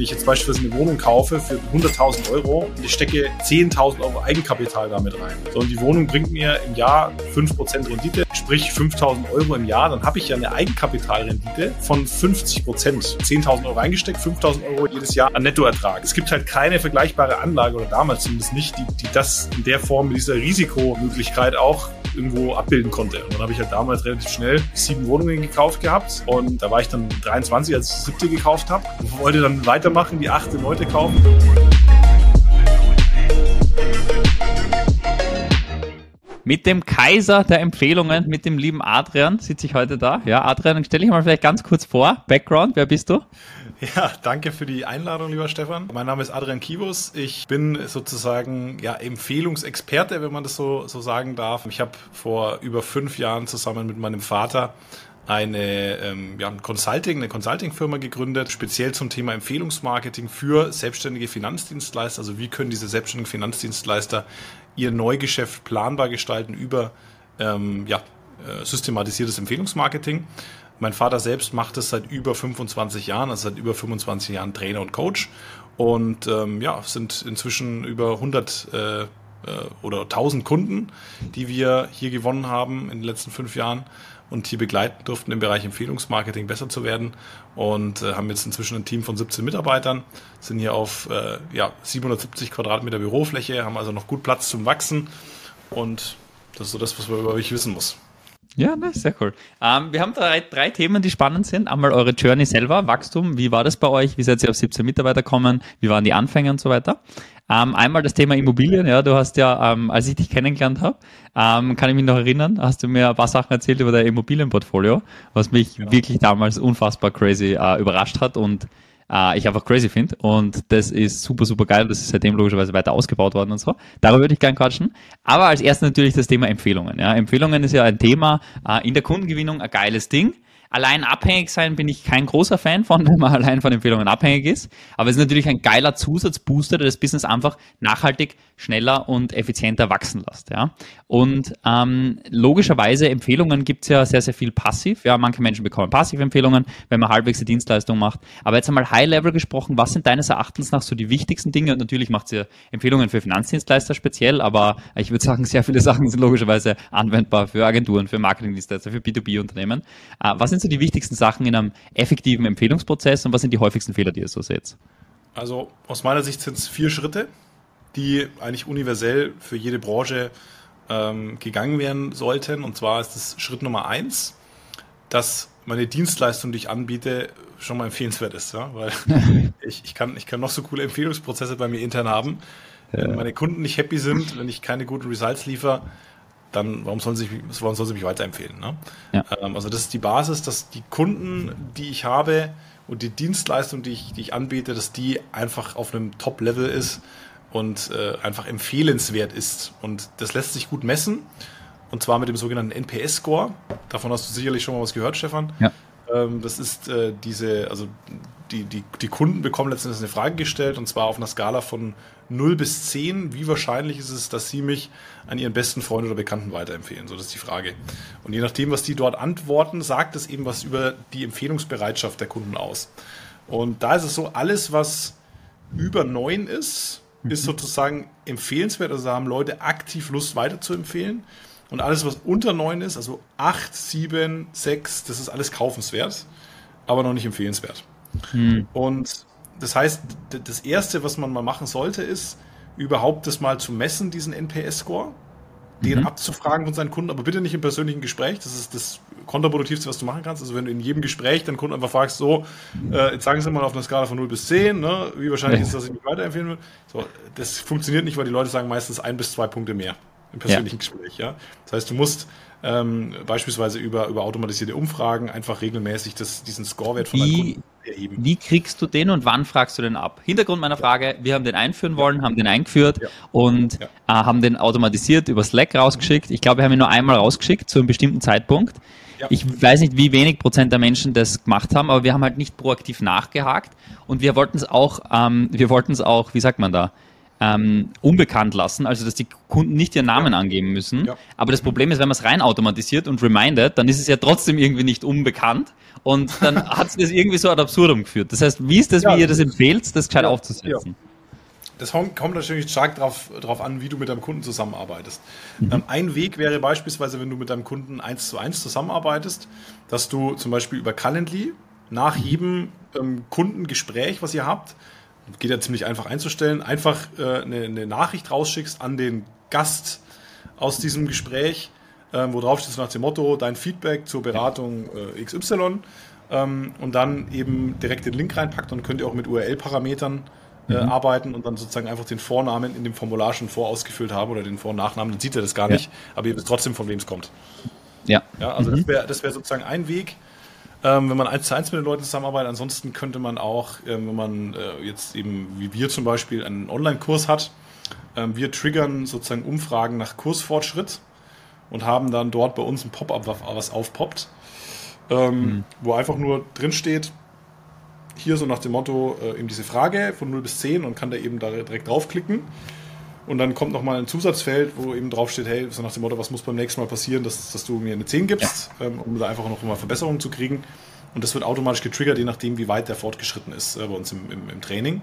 wenn ich jetzt beispielsweise eine Wohnung kaufe für 100.000 Euro und ich stecke 10.000 Euro Eigenkapital damit rein. So, und die Wohnung bringt mir im Jahr 5% Rendite, sprich 5.000 Euro im Jahr, dann habe ich ja eine Eigenkapitalrendite von 50%. 10.000 Euro eingesteckt, 5.000 Euro jedes Jahr an Nettoertrag. Es gibt halt keine vergleichbare Anlage oder damals zumindest nicht, die, die das in der Form mit dieser Risikomöglichkeit auch irgendwo abbilden konnte. Und dann habe ich halt damals relativ schnell sieben Wohnungen gekauft gehabt und da war ich dann 23, als ich siebte gekauft habe und wollte dann weitermachen, die achte, neunte kaufen. Mit dem Kaiser der Empfehlungen, mit dem lieben Adrian, sitze ich heute da. Ja, Adrian, stell dich mal vielleicht ganz kurz vor. Background, wer bist du? Ja, danke für die Einladung, lieber Stefan. Mein Name ist Adrian Kivus. Ich bin sozusagen ja Empfehlungsexperte, wenn man das so, so sagen darf. Ich habe vor über fünf Jahren zusammen mit meinem Vater eine ähm, ja, ein Consulting, eine Consulting-Firma gegründet, speziell zum Thema Empfehlungsmarketing für selbstständige Finanzdienstleister. Also wie können diese selbstständigen Finanzdienstleister ihr Neugeschäft planbar gestalten über ähm, ja, äh, systematisiertes Empfehlungsmarketing. Mein Vater selbst macht es seit über 25 Jahren, also seit über 25 Jahren Trainer und Coach und ähm, ja, sind inzwischen über 100 äh, äh, oder 1000 Kunden, die wir hier gewonnen haben in den letzten fünf Jahren und hier begleiten durften im Bereich Empfehlungsmarketing besser zu werden und äh, haben jetzt inzwischen ein Team von 17 Mitarbeitern, sind hier auf äh, ja, 770 Quadratmeter Bürofläche, haben also noch gut Platz zum Wachsen und das ist so das, was man über euch wissen muss. Ja, nice, sehr cool. Ähm, wir haben drei, drei Themen, die spannend sind. Einmal eure Journey selber, Wachstum, wie war das bei euch? Wie seid ihr auf 17 Mitarbeiter gekommen? Wie waren die Anfänge und so weiter? Ähm, einmal das Thema Immobilien, ja, du hast ja, ähm, als ich dich kennengelernt habe, ähm, kann ich mich noch erinnern, hast du mir ein paar Sachen erzählt über dein Immobilienportfolio, was mich ja. wirklich damals unfassbar crazy äh, überrascht hat und äh, ich einfach crazy finde. Und das ist super, super geil. Das ist seitdem logischerweise weiter ausgebaut worden und so. Darüber würde ich gerne quatschen. Aber als erstes natürlich das Thema Empfehlungen. Ja. Empfehlungen ist ja ein Thema äh, in der Kundengewinnung ein geiles Ding. Allein abhängig sein bin ich kein großer Fan von, wenn man allein von Empfehlungen abhängig ist. Aber es ist natürlich ein geiler Zusatzbooster, der das Business einfach nachhaltig schneller und effizienter wachsen lässt. Ja? Und ähm, logischerweise Empfehlungen gibt's ja sehr, sehr viel passiv. Ja, manche Menschen bekommen passive Empfehlungen, wenn man halbwegs die Dienstleistung macht. Aber jetzt einmal High-Level gesprochen, was sind deines Erachtens nach so die wichtigsten Dinge? Und natürlich macht ihr Empfehlungen für Finanzdienstleister speziell, aber ich würde sagen, sehr viele Sachen sind logischerweise anwendbar für Agenturen, für Marketingdienstleister, für B2B-Unternehmen. Äh, was sind so die wichtigsten Sachen in einem effektiven Empfehlungsprozess und was sind die häufigsten Fehler, die ihr so seht? Also aus meiner Sicht sind es vier Schritte die eigentlich universell für jede Branche ähm, gegangen werden sollten. Und zwar ist das Schritt Nummer eins, dass meine Dienstleistung, die ich anbiete, schon mal empfehlenswert ist. Ja? Weil ich, ich, kann, ich kann noch so coole Empfehlungsprozesse bei mir intern haben. Wenn meine Kunden nicht happy sind, wenn ich keine guten Results liefere, dann warum sollen sie, warum sollen sie mich weiterempfehlen? Ne? Ja. Ähm, also das ist die Basis, dass die Kunden, die ich habe und die Dienstleistung, die ich, die ich anbiete, dass die einfach auf einem Top-Level ist und äh, einfach empfehlenswert ist. Und das lässt sich gut messen. Und zwar mit dem sogenannten NPS-Score. Davon hast du sicherlich schon mal was gehört, Stefan. Ja. Ähm, das ist äh, diese, also die, die, die Kunden bekommen letztendlich eine Frage gestellt und zwar auf einer Skala von 0 bis 10. Wie wahrscheinlich ist es, dass sie mich an ihren besten Freund oder Bekannten weiterempfehlen? So, das ist die Frage. Und je nachdem, was die dort antworten, sagt es eben was über die Empfehlungsbereitschaft der Kunden aus. Und da ist es so, alles, was über 9 ist, ist sozusagen empfehlenswert. Also haben Leute aktiv Lust weiterzuempfehlen. Und alles, was unter 9 ist, also 8, 7, 6, das ist alles kaufenswert, aber noch nicht empfehlenswert. Hm. Und das heißt, das Erste, was man mal machen sollte, ist, überhaupt das mal zu messen, diesen NPS-Score den mhm. abzufragen von seinen Kunden, aber bitte nicht im persönlichen Gespräch. Das ist das kontraproduktivste, was du machen kannst. Also wenn du in jedem Gespräch den Kunden einfach fragst, so, äh, jetzt sagen sie mal auf einer Skala von 0 bis 10, ne, wie wahrscheinlich ja. ist, dass ich mich weiterempfehlen will. So, das funktioniert nicht, weil die Leute sagen meistens ein bis zwei Punkte mehr im persönlichen ja. Gespräch. Ja? Das heißt, du musst ähm, beispielsweise über, über automatisierte Umfragen einfach regelmäßig das, diesen Scorewert von deinen Kunden erheben. Wie kriegst du den und wann fragst du den ab? Hintergrund meiner Frage, wir haben den einführen wollen, haben den eingeführt ja. und ja. Äh, haben den automatisiert über Slack rausgeschickt. Ich glaube, wir haben ihn nur einmal rausgeschickt zu einem bestimmten Zeitpunkt. Ja. Ich weiß nicht, wie wenig Prozent der Menschen das gemacht haben, aber wir haben halt nicht proaktiv nachgehakt und wir wollten es auch, ähm, wir wollten es auch, wie sagt man da, ähm, unbekannt lassen, also dass die Kunden nicht ihren Namen ja. angeben müssen. Ja. Aber das Problem ist, wenn man es rein automatisiert und remindet, dann ist es ja trotzdem irgendwie nicht unbekannt und dann hat es das irgendwie so ad absurdum geführt. Das heißt, wie ist das, wie ihr das empfehlt, das gescheit aufzusetzen? Das kommt natürlich stark darauf drauf an, wie du mit deinem Kunden zusammenarbeitest. Mhm. Ähm, ein Weg wäre beispielsweise, wenn du mit deinem Kunden eins zu eins zusammenarbeitest, dass du zum Beispiel über Calendly nach jedem ähm, Kundengespräch, was ihr habt, geht ja ziemlich einfach einzustellen, einfach äh, eine, eine, Nachricht rausschickst an den Gast aus diesem Gespräch, äh, wo drauf steht nach dem Motto, dein Feedback zur Beratung äh, XY ähm, und dann eben direkt den Link reinpackt und könnt ihr auch mit URL-Parametern äh, mhm. arbeiten und dann sozusagen einfach den Vornamen in dem Formular schon vorausgefüllt haben oder den Vor- und Nachnamen, dann sieht er das gar ja. nicht, aber ihr wisst trotzdem, von wem es kommt. Ja. ja also mhm. das wäre wär sozusagen ein Weg, ähm, wenn man eins zu eins mit den Leuten zusammenarbeitet. Ansonsten könnte man auch, ähm, wenn man äh, jetzt eben wie wir zum Beispiel einen Online-Kurs hat, ähm, wir triggern sozusagen Umfragen nach Kursfortschritt und haben dann dort bei uns ein Pop-up, was aufpoppt, ähm, mhm. wo einfach nur drin steht, hier so nach dem Motto äh, eben diese Frage von 0 bis 10 und kann da eben da direkt draufklicken. Und dann kommt nochmal ein Zusatzfeld, wo eben draufsteht, hey, so nach dem Motto, was muss beim nächsten Mal passieren, dass, dass du mir eine 10 gibst, ja. ähm, um da einfach noch mal Verbesserungen zu kriegen. Und das wird automatisch getriggert, je nachdem, wie weit der fortgeschritten ist äh, bei uns im, im, im Training.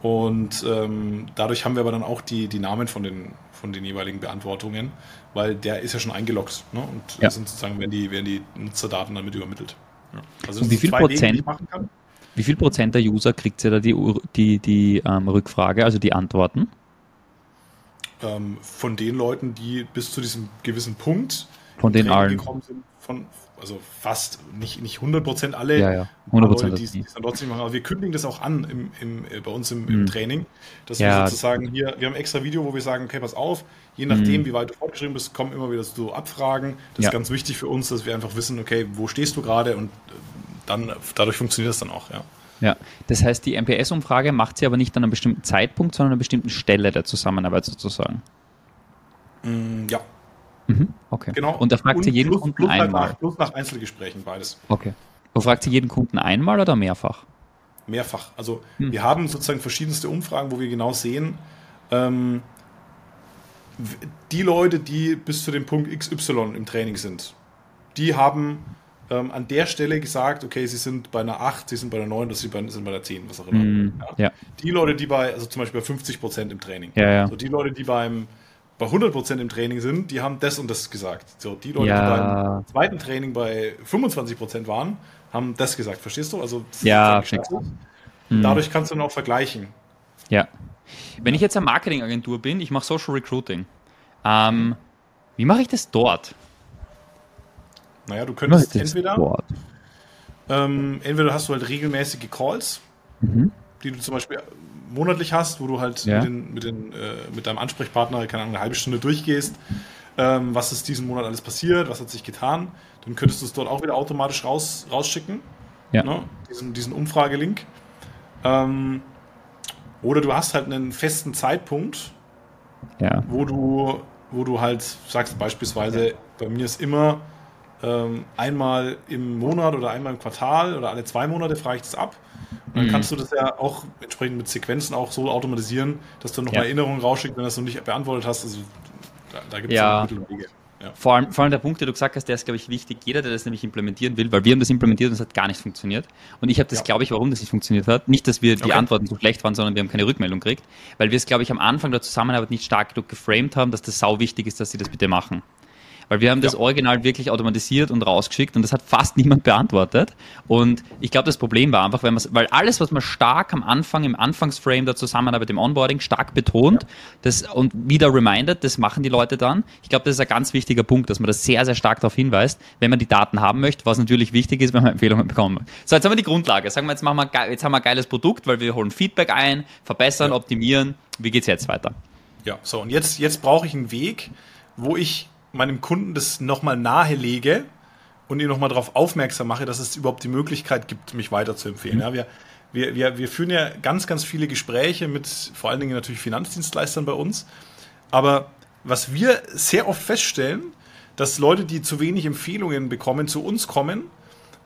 Und ähm, dadurch haben wir aber dann auch die, die Namen von den, von den jeweiligen Beantwortungen, weil der ist ja schon eingeloggt. Ne? Und ja. sind sozusagen werden die, werden die Nutzerdaten damit übermittelt. Ja. Also wie viel Prozent? Wege, wie viel Prozent der User kriegt ihr da die, die, die ähm, Rückfrage, also die Antworten? Ähm, von den Leuten, die bis zu diesem gewissen Punkt von den allen gekommen sind, von, also fast, nicht, nicht 100% alle, ja, ja. 100% Leute, die, es dann trotzdem machen, aber wir kündigen das auch an im, im, äh, bei uns im, im mhm. Training, dass ja. wir sozusagen hier, wir haben ein extra Video, wo wir sagen, okay, pass auf, je nachdem, mhm. wie weit du fortgeschrieben bist, kommen immer wieder so Abfragen. Das ist ganz wichtig für uns, dass wir einfach wissen, okay, wo stehst du gerade und äh, dann, dadurch funktioniert das dann auch, ja. Ja, das heißt, die MPS-Umfrage macht sie aber nicht an einem bestimmten Zeitpunkt, sondern an einer bestimmten Stelle der Zusammenarbeit sozusagen. Mm, ja. Mhm, okay. Genau. Und da fragt Und sie jeden plus, Kunden plus einmal. Nach, plus nach Einzelgesprächen beides. Okay. Und fragt sie jeden Kunden einmal oder mehrfach? Mehrfach. Also hm. wir haben sozusagen verschiedenste Umfragen, wo wir genau sehen, ähm, die Leute, die bis zu dem Punkt XY im Training sind, die haben ähm, an der Stelle gesagt, okay, sie sind bei einer 8, sie sind bei einer 9, sie sind bei einer 10, was auch immer. Mm, ja. ja. Die Leute, die bei, also zum Beispiel bei 50 Prozent im Training. Ja. So die Leute, die beim bei 100 Prozent im Training sind, die haben das und das gesagt. So die Leute, die beim zweiten Training bei 25 Prozent waren, haben das gesagt. Verstehst du? Also ja, mhm. dadurch kannst du dann auch vergleichen. Ja. Wenn ich jetzt eine Marketingagentur bin, ich mache Social Recruiting. Ähm, wie mache ich das dort? Naja, du könntest entweder, ähm, entweder hast du halt regelmäßige Calls, mhm. die du zum Beispiel monatlich hast, wo du halt ja. mit, den, mit, den, äh, mit, deinem Ansprechpartner, keine Ahnung, eine halbe Stunde durchgehst, ähm, was ist diesen Monat alles passiert, was hat sich getan. Dann könntest du es dort auch wieder automatisch raus, rausschicken, ja. ne? diesen, diesen Umfragelink. Ähm, oder du hast halt einen festen Zeitpunkt, ja. wo, du, wo du halt sagst, beispielsweise, bei mir ist immer einmal im Monat oder einmal im Quartal oder alle zwei Monate frage ich das ab. Und dann mhm. kannst du das ja auch entsprechend mit Sequenzen auch so automatisieren, dass du nochmal ja. Erinnerungen rausschickst, wenn du das noch nicht beantwortet hast. Also da, da gibt es ja. Mittel und Wege. Ja. Vor, allem, vor allem der Punkt, den du gesagt hast, der ist, glaube ich, wichtig. Jeder, der das nämlich implementieren will, weil wir haben das implementiert und es hat gar nicht funktioniert. Und ich habe das, ja. glaube ich, warum das nicht funktioniert hat. Nicht, dass wir die okay. Antworten so schlecht waren, sondern wir haben keine Rückmeldung gekriegt, weil wir es, glaube ich, am Anfang der Zusammenarbeit nicht stark genug geframed haben, dass das sau wichtig ist, dass sie das bitte machen. Weil wir haben das Original wirklich automatisiert und rausgeschickt und das hat fast niemand beantwortet. Und ich glaube, das Problem war einfach, wenn weil alles, was man stark am Anfang, im Anfangsframe der Zusammenarbeit, im Onboarding stark betont ja. das, und wieder reminded, das machen die Leute dann. Ich glaube, das ist ein ganz wichtiger Punkt, dass man das sehr, sehr stark darauf hinweist, wenn man die Daten haben möchte, was natürlich wichtig ist, wenn man Empfehlungen bekommen So, jetzt haben wir die Grundlage. Sagen wir, jetzt, machen wir, jetzt haben wir ein geiles Produkt, weil wir holen Feedback ein, verbessern, ja. optimieren. Wie geht es jetzt weiter? Ja, so, und jetzt, jetzt brauche ich einen Weg, wo ich meinem Kunden das nochmal nahelege und ihn nochmal darauf aufmerksam mache, dass es überhaupt die Möglichkeit gibt, mich weiter zu empfehlen. Mhm. Ja, wir, wir, wir, wir führen ja ganz, ganz viele Gespräche mit vor allen Dingen natürlich Finanzdienstleistern bei uns. Aber was wir sehr oft feststellen, dass Leute, die zu wenig Empfehlungen bekommen, zu uns kommen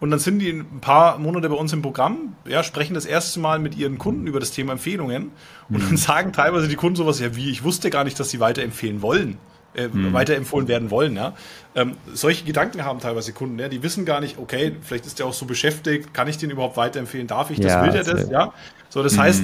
und dann sind die ein paar Monate bei uns im Programm, ja, sprechen das erste Mal mit ihren Kunden über das Thema Empfehlungen und mhm. dann sagen teilweise die Kunden sowas, ja, wie, ich wusste gar nicht, dass sie weiterempfehlen wollen. Äh, mhm. weiterempfohlen werden wollen. Ja? Ähm, solche Gedanken haben teilweise Kunden, ja? die wissen gar nicht, okay, vielleicht ist der auch so beschäftigt, kann ich den überhaupt weiterempfehlen, darf ich das, ja, will der das? Ja? So, das mhm. heißt,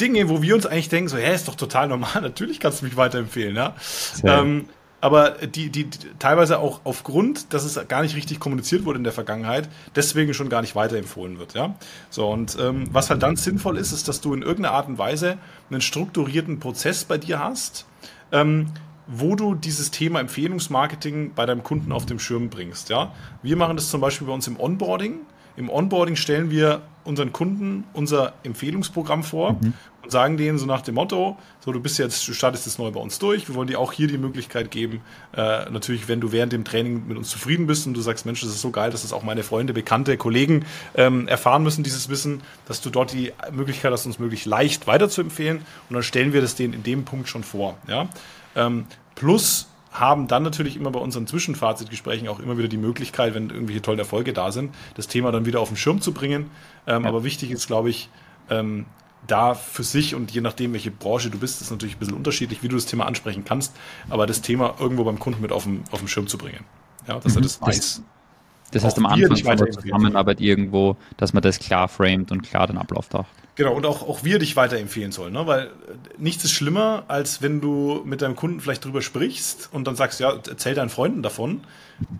Dinge, wo wir uns eigentlich denken, so, hä, ist doch total normal, natürlich kannst du mich weiterempfehlen. Ja? Ähm, aber die, die, die, teilweise auch aufgrund, dass es gar nicht richtig kommuniziert wurde in der Vergangenheit, deswegen schon gar nicht weiterempfohlen wird. Ja? So, und ähm, was halt dann sinnvoll ist, ist, dass du in irgendeiner Art und Weise einen strukturierten Prozess bei dir hast, ähm, wo du dieses Thema Empfehlungsmarketing bei deinem Kunden auf dem Schirm bringst. Ja? Wir machen das zum Beispiel bei uns im Onboarding. Im Onboarding stellen wir unseren Kunden unser Empfehlungsprogramm vor mhm. und sagen denen so nach dem Motto, so du bist jetzt, du startest jetzt neu bei uns durch, wir wollen dir auch hier die Möglichkeit geben, äh, natürlich, wenn du während dem Training mit uns zufrieden bist und du sagst, Mensch, das ist so geil, dass das auch meine Freunde, Bekannte, Kollegen ähm, erfahren müssen, dieses Wissen, dass du dort die Möglichkeit hast, uns möglichst leicht weiterzuempfehlen und dann stellen wir das denen in dem Punkt schon vor. Ja? Ähm, plus haben dann natürlich immer bei unseren Zwischenfazitgesprächen auch immer wieder die Möglichkeit, wenn irgendwelche tollen Erfolge da sind, das Thema dann wieder auf den Schirm zu bringen. Ähm, ja. Aber wichtig ist, glaube ich, ähm, da für sich und je nachdem, welche Branche du bist, ist natürlich ein bisschen unterschiedlich, wie du das Thema ansprechen kannst, aber das Thema irgendwo beim Kunden mit auf den, auf den Schirm zu bringen. Ja, dass mhm. er das weiß. Das heißt, am Anfang von der Zusammenarbeit irgendwo, dass man das klar framet und klar den Ablauf taucht. Genau, und auch, auch wir dich weiterempfehlen sollen, ne? weil nichts ist schlimmer, als wenn du mit deinem Kunden vielleicht drüber sprichst und dann sagst, ja, erzähl deinen Freunden davon,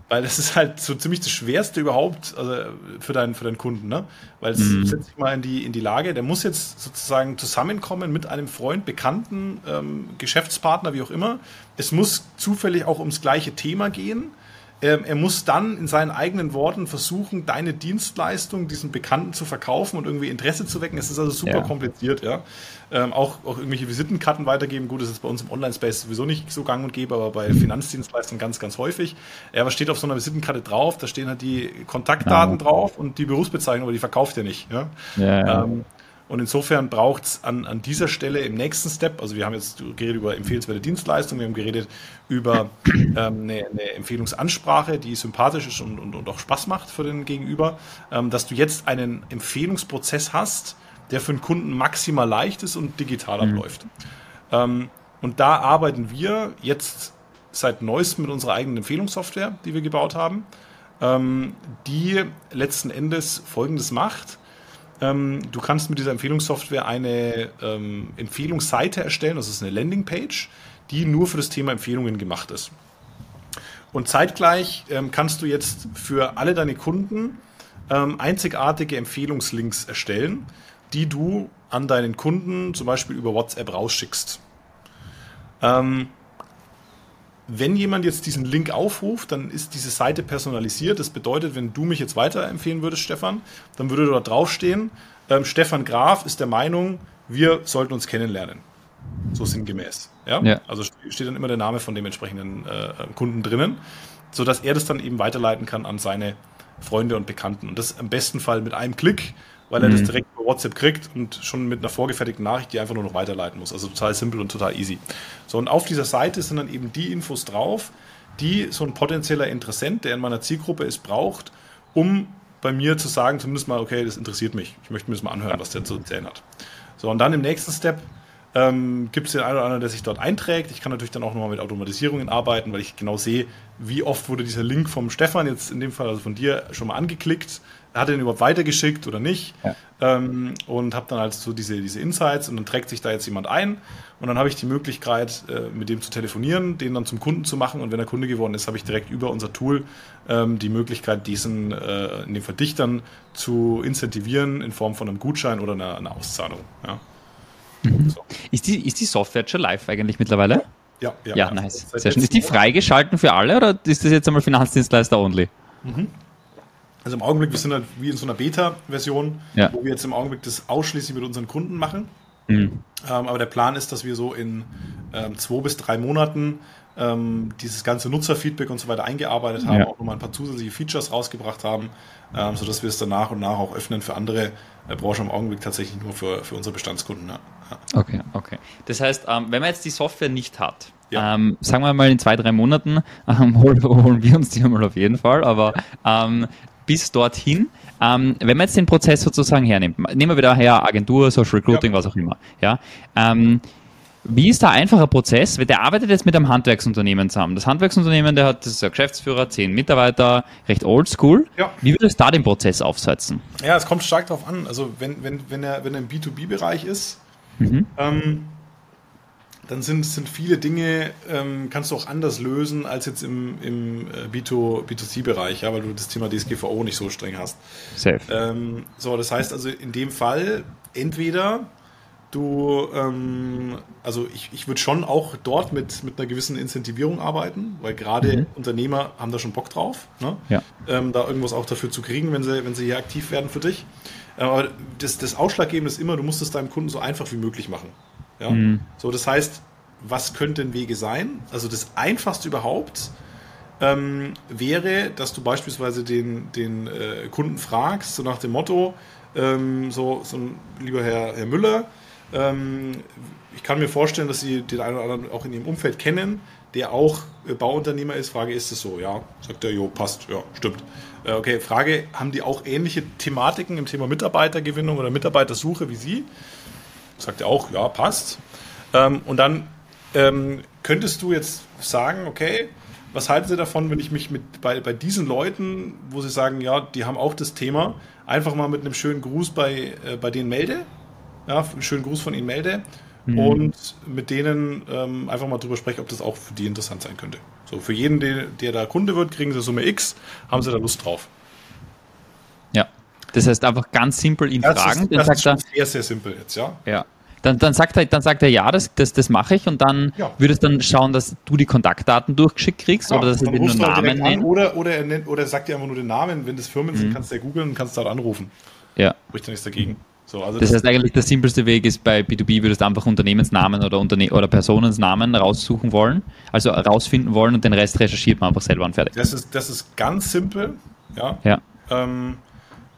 weil das ist halt so ziemlich das Schwerste überhaupt also für, deinen, für deinen Kunden, ne? weil es mhm. setzt sich mal in die, in die Lage, der muss jetzt sozusagen zusammenkommen mit einem Freund, Bekannten, ähm, Geschäftspartner, wie auch immer. Es muss zufällig auch ums gleiche Thema gehen ähm, er muss dann in seinen eigenen Worten versuchen, deine Dienstleistung diesen Bekannten zu verkaufen und irgendwie Interesse zu wecken. Es ist also super ja. kompliziert, ja. Ähm, auch, auch irgendwelche Visitenkarten weitergeben. Gut, das ist bei uns im Online-Space sowieso nicht so gang und gäbe, aber bei Finanzdienstleistern ganz, ganz häufig. Ja, was steht auf so einer Visitenkarte drauf? Da stehen halt die Kontaktdaten ja. drauf und die Berufsbezeichnung, aber die verkauft er nicht. Ja? ja ähm, und insofern braucht es an, an dieser Stelle im nächsten Step, also wir haben jetzt geredet über empfehlenswerte Dienstleistungen, wir haben geredet über ähm, eine, eine, Empfehlungsansprache, die sympathisch ist und, und, und auch Spaß macht für den Gegenüber, ähm, dass du jetzt einen Empfehlungsprozess hast, der für den Kunden maximal leicht ist und digital mhm. abläuft. Ähm, und da arbeiten wir jetzt seit neuestem mit unserer eigenen Empfehlungssoftware, die wir gebaut haben, ähm, die letzten Endes Folgendes macht ähm, du kannst mit dieser Empfehlungssoftware eine ähm, Empfehlungsseite erstellen, das ist eine Landingpage, die nur für das Thema Empfehlungen gemacht ist. Und zeitgleich ähm, kannst du jetzt für alle deine Kunden ähm, einzigartige Empfehlungslinks erstellen, die du an deinen Kunden zum Beispiel über WhatsApp rausschickst. Ähm, wenn jemand jetzt diesen Link aufruft, dann ist diese Seite personalisiert. Das bedeutet, wenn du mich jetzt weiterempfehlen würdest, Stefan, dann würde dort draufstehen, ähm, Stefan Graf ist der Meinung, wir sollten uns kennenlernen. So sinngemäß. Ja? ja. Also steht dann immer der Name von dem entsprechenden äh, Kunden drinnen, sodass er das dann eben weiterleiten kann an seine Freunde und Bekannten. Und das im besten Fall mit einem Klick weil er mhm. das direkt über WhatsApp kriegt und schon mit einer vorgefertigten Nachricht die einfach nur noch weiterleiten muss. Also total simpel und total easy. So, und auf dieser Seite sind dann eben die Infos drauf, die so ein potenzieller Interessent, der in meiner Zielgruppe ist, braucht, um bei mir zu sagen, zumindest mal, okay, das interessiert mich. Ich möchte mir das mal anhören, was der zu erzählen hat. So, und dann im nächsten Step ähm, gibt es den einen oder anderen, der sich dort einträgt. Ich kann natürlich dann auch nochmal mit Automatisierungen arbeiten, weil ich genau sehe, wie oft wurde dieser Link vom Stefan, jetzt in dem Fall also von dir, schon mal angeklickt hat er den überhaupt weitergeschickt oder nicht? Ja. Ähm, und habe dann halt so diese, diese Insights und dann trägt sich da jetzt jemand ein und dann habe ich die Möglichkeit, äh, mit dem zu telefonieren, den dann zum Kunden zu machen und wenn er Kunde geworden ist, habe ich direkt über unser Tool ähm, die Möglichkeit, diesen äh, in den Verdichtern zu incentivieren in Form von einem Gutschein oder einer, einer Auszahlung. Ja. Mhm. So. Ist, die, ist die Software schon live eigentlich mittlerweile? Ja, ja, ja, ja. nice. Sehr schön. Ist die freigeschalten für alle oder ist das jetzt einmal Finanzdienstleister only? Mhm. Also im Augenblick, wir sind halt wie in so einer Beta-Version, ja. wo wir jetzt im Augenblick das ausschließlich mit unseren Kunden machen. Mhm. Ähm, aber der Plan ist, dass wir so in ähm, zwei bis drei Monaten ähm, dieses ganze Nutzerfeedback und so weiter eingearbeitet haben, ja. auch nochmal ein paar zusätzliche Features rausgebracht haben, ähm, sodass wir es dann nach und nach auch öffnen für andere äh, Branchen im Augenblick tatsächlich nur für, für unsere Bestandskunden. Ja. Okay, okay. Das heißt, ähm, wenn man jetzt die Software nicht hat, ja. Ähm, sagen wir mal in zwei, drei Monaten ähm, holen, holen, wir uns die mal auf jeden Fall. Aber ähm, bis dorthin. Ähm, wenn man jetzt den Prozess sozusagen hernimmt, nehmen wir wieder her Agentur, Social Recruiting, was auch immer. Ja, wie ist der einfache Prozess? Der arbeitet jetzt mit einem Handwerksunternehmen zusammen. Das Handwerksunternehmen, der hat, das ist ein Geschäftsführer, zehn Mitarbeiter, recht oldschool. Ja. Wie würdest du da den Prozess aufsetzen? Ja, es kommt stark darauf an. Also wenn, wenn, wenn er, wenn er im B2B-Bereich ist, mhm. ähm, dann sind, sind viele Dinge, ähm, kannst du auch anders lösen als jetzt im, im äh, B2, B2C-Bereich, ja, weil du das Thema DSGVO nicht so streng hast. Safe. Ähm, so, das heißt also in dem Fall entweder du, ähm, also ich, ich würde schon auch dort mit, mit einer gewissen Incentivierung arbeiten, weil gerade mhm. Unternehmer haben da schon Bock drauf, ne? ja. ähm, da irgendwas auch dafür zu kriegen, wenn sie, wenn sie hier aktiv werden für dich. Äh, aber das, das Ausschlaggebende ist immer, du musst es deinem Kunden so einfach wie möglich machen. Ja? Mhm. So, das heißt, was könnten Wege sein? Also das einfachste überhaupt ähm, wäre, dass du beispielsweise den, den äh, Kunden fragst, so nach dem Motto, ähm, so, so lieber Herr, Herr Müller, ich kann mir vorstellen, dass Sie den einen oder anderen auch in Ihrem Umfeld kennen, der auch äh, Bauunternehmer ist. Frage, ist es so? Ja, sagt er, jo, passt, ja, stimmt. Äh, okay, Frage, haben die auch ähnliche Thematiken im Thema Mitarbeitergewinnung oder Mitarbeitersuche wie Sie? Sagt er auch, ja, passt. Ähm, und dann ähm, könntest du jetzt sagen, okay, was halten Sie davon, wenn ich mich mit bei, bei diesen Leuten, wo Sie sagen, ja, die haben auch das Thema, einfach mal mit einem schönen Gruß bei, äh, bei denen melde ja, einen schönen Gruß von Ihnen melde mhm. und mit denen ähm, einfach mal drüber spreche, ob das auch für die interessant sein könnte. So, für jeden, der, der da Kunde wird, kriegen sie Summe X, haben sie da Lust drauf. Ja. Das heißt einfach ganz simpel ihn das fragen. Ist, das ist schon sehr, sehr simpel jetzt, ja. Ja. Dann, dann, sagt er, dann sagt er, ja, das, das, das mache ich und dann ja. würdest dann schauen, dass du die Kontaktdaten durchgeschickt kriegst ja, oder dass er dir nur Namen nennt. Oder, oder, er nennt, oder er sagt dir einfach nur den Namen. Wenn das Firmen mhm. sind, kannst du ja googeln und kannst dort anrufen. Ja. Spricht ja nichts dagegen. So, also das, das, heißt eigentlich, der simpelste Weg ist bei B2B, würdest du einfach Unternehmensnamen oder, Unterne oder Personensnamen raussuchen wollen, also rausfinden wollen und den Rest recherchiert man einfach selber und fertig. Das ist, das ist ganz simpel, ja. ja. Ähm,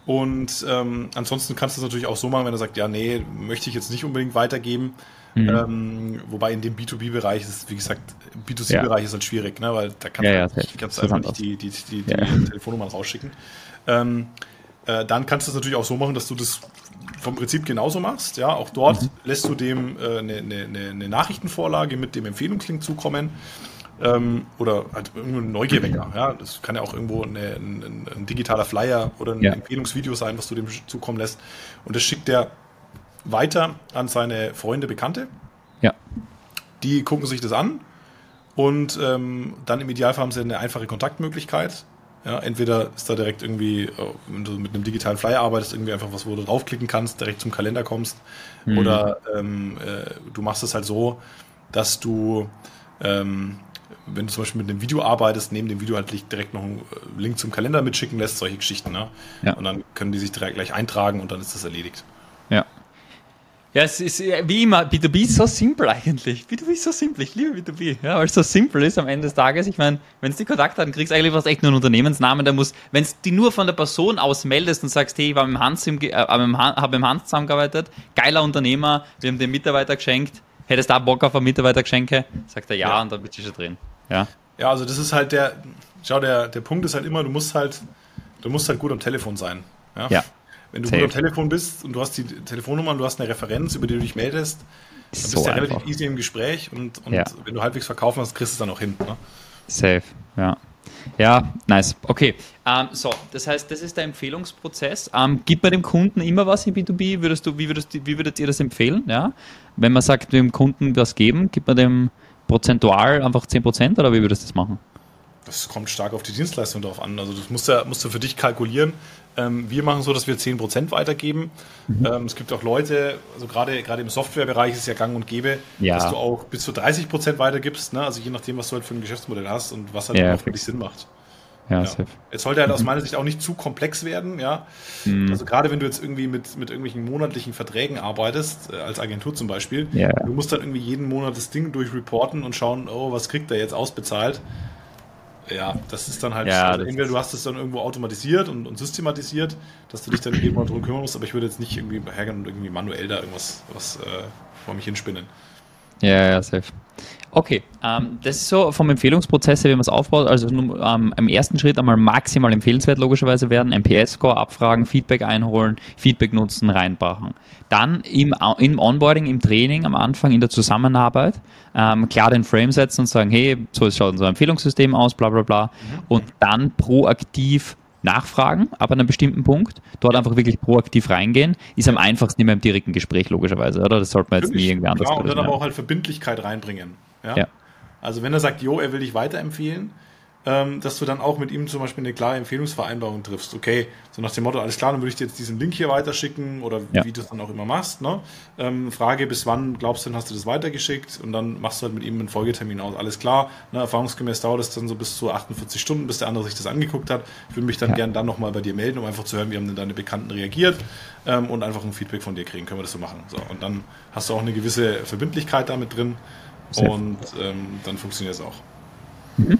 und ähm, ansonsten kannst du es natürlich auch so machen, wenn er sagt, ja, nee, möchte ich jetzt nicht unbedingt weitergeben. Mhm. Ähm, wobei in dem B2B-Bereich ist, wie gesagt, B2C-Bereich ja. ist halt schwierig, ne? weil da kannst, ja, du, ja, kannst du einfach nicht die, die, die, die Telefonnummern rausschicken. Ähm, äh, dann kannst du es natürlich auch so machen, dass du das vom Prinzip genauso machst. Ja, auch dort mhm. lässt du dem eine äh, ne, ne, ne Nachrichtenvorlage mit dem Empfehlungslink zukommen. Ähm, oder halt irgendein Neugierwecker. Ja, das kann ja auch irgendwo eine, ein, ein, digitaler Flyer oder ein ja. Empfehlungsvideo sein, was du dem zukommen lässt. Und das schickt er weiter an seine Freunde, Bekannte. Ja. Die gucken sich das an und ähm, dann im Idealfall haben sie eine einfache Kontaktmöglichkeit. Ja, entweder ist da direkt irgendwie, äh, wenn du mit einem digitalen Flyer arbeitest, irgendwie einfach was, wo du draufklicken kannst, direkt zum Kalender kommst. Mhm. Oder ähm, äh, du machst es halt so, dass du, ähm, wenn du zum Beispiel mit einem Video arbeitest, neben dem Video halt direkt noch einen äh, Link zum Kalender mitschicken lässt, solche Geschichten. Ne? Ja. Und dann können die sich direkt gleich eintragen und dann ist das erledigt. Ja. Ja, es ist wie immer, B2B ist so simpel eigentlich. B2B ist so simpel. Ich liebe B2B. Ja, weil es so simpel ist am Ende des Tages. Ich meine, wenn du die Kontaktdaten kriegst, eigentlich was echt nur ein Unternehmensnamen, der muss, wenn du die nur von der Person aus meldest und sagst, hey, ich war mit dem Hans im, äh, habe mit dem Hans zusammengearbeitet, geiler Unternehmer, wir haben dem Mitarbeiter geschenkt, hättest du da Bock auf ein Mitarbeitergeschenke? Sagt er ja, ja. und dann bist du schon drin. Ja. Ja, also das ist halt der, schau, der, der Punkt ist halt immer, du musst halt, du musst halt gut am Telefon sein. Ja. ja. Wenn du Safe. gut am Telefon bist und du hast die Telefonnummer und du hast eine Referenz, über die du dich meldest, dann bist du ja relativ easy im Gespräch und, und ja. wenn du halbwegs verkaufen hast, kriegst du es dann auch hin. Ne? Safe, ja. Ja, nice. Okay. Ähm, so, das heißt, das ist der Empfehlungsprozess. Ähm, gibt man dem Kunden immer was in B2B? Würdest du, wie, würdest, wie würdet ihr das empfehlen? Ja? Wenn man sagt, dem Kunden was geben, gibt man dem prozentual einfach 10% oder wie würdest du das machen? Das kommt stark auf die Dienstleistung drauf an. Also das musst du, musst du für dich kalkulieren. Ähm, wir machen so, dass wir 10% weitergeben. Mhm. Ähm, es gibt auch Leute, also gerade, gerade im Softwarebereich ist es ja gang und gäbe, ja. dass du auch bis zu 30% weitergibst. Ne? Also je nachdem, was du halt für ein Geschäftsmodell hast und was halt ja, auch für dich Sinn macht. Ja, ja. Es sollte halt aus mhm. meiner Sicht auch nicht zu komplex werden, ja. Mhm. Also gerade wenn du jetzt irgendwie mit, mit irgendwelchen monatlichen Verträgen arbeitest, äh, als Agentur zum Beispiel, ja. du musst dann irgendwie jeden Monat das Ding durchreporten und schauen, oh, was kriegt er jetzt ausbezahlt ja, das ist dann halt, ja, also entweder du hast es dann irgendwo automatisiert und, und, systematisiert, dass du dich dann irgendwann drum kümmern musst, aber ich würde jetzt nicht irgendwie hergehen und irgendwie manuell da irgendwas was, äh, vor mich hinspinnen. Ja, ja, safe. Okay, ähm, das ist so vom Empfehlungsprozess, wie man es aufbaut. Also ähm, im ersten Schritt einmal maximal empfehlenswert logischerweise werden, MPS-Score abfragen, Feedback einholen, Feedback nutzen, reinbrachen. Dann im, im Onboarding, im Training am Anfang, in der Zusammenarbeit, ähm, klar den Frame setzen und sagen, hey, so schaut unser Empfehlungssystem aus, bla bla bla. Mhm. Und dann proaktiv nachfragen ab einem bestimmten Punkt, dort einfach wirklich proaktiv reingehen, ist am einfachsten immer im direkten Gespräch logischerweise, oder? Das sollte man jetzt nie irgendwie anders klar, Und dann aber auch halt Verbindlichkeit reinbringen. Ja? ja. Also wenn er sagt, jo, er will dich weiterempfehlen, ähm, dass du dann auch mit ihm zum Beispiel eine klare Empfehlungsvereinbarung triffst. Okay, so nach dem Motto, alles klar, dann würde ich dir jetzt diesen Link hier weiterschicken oder ja. wie du es dann auch immer machst. Ne? Ähm, Frage, bis wann glaubst du, dann hast du das weitergeschickt und dann machst du halt mit ihm einen Folgetermin aus. Alles klar, ne? erfahrungsgemäß dauert es dann so bis zu 48 Stunden, bis der andere sich das angeguckt hat. Ich würde mich dann ja. gern dann nochmal bei dir melden, um einfach zu hören, wie haben denn deine Bekannten reagiert ähm, und einfach ein Feedback von dir kriegen. Können wir das so machen? So, und dann hast du auch eine gewisse Verbindlichkeit damit drin Safe. und ähm, dann funktioniert es auch. Mhm.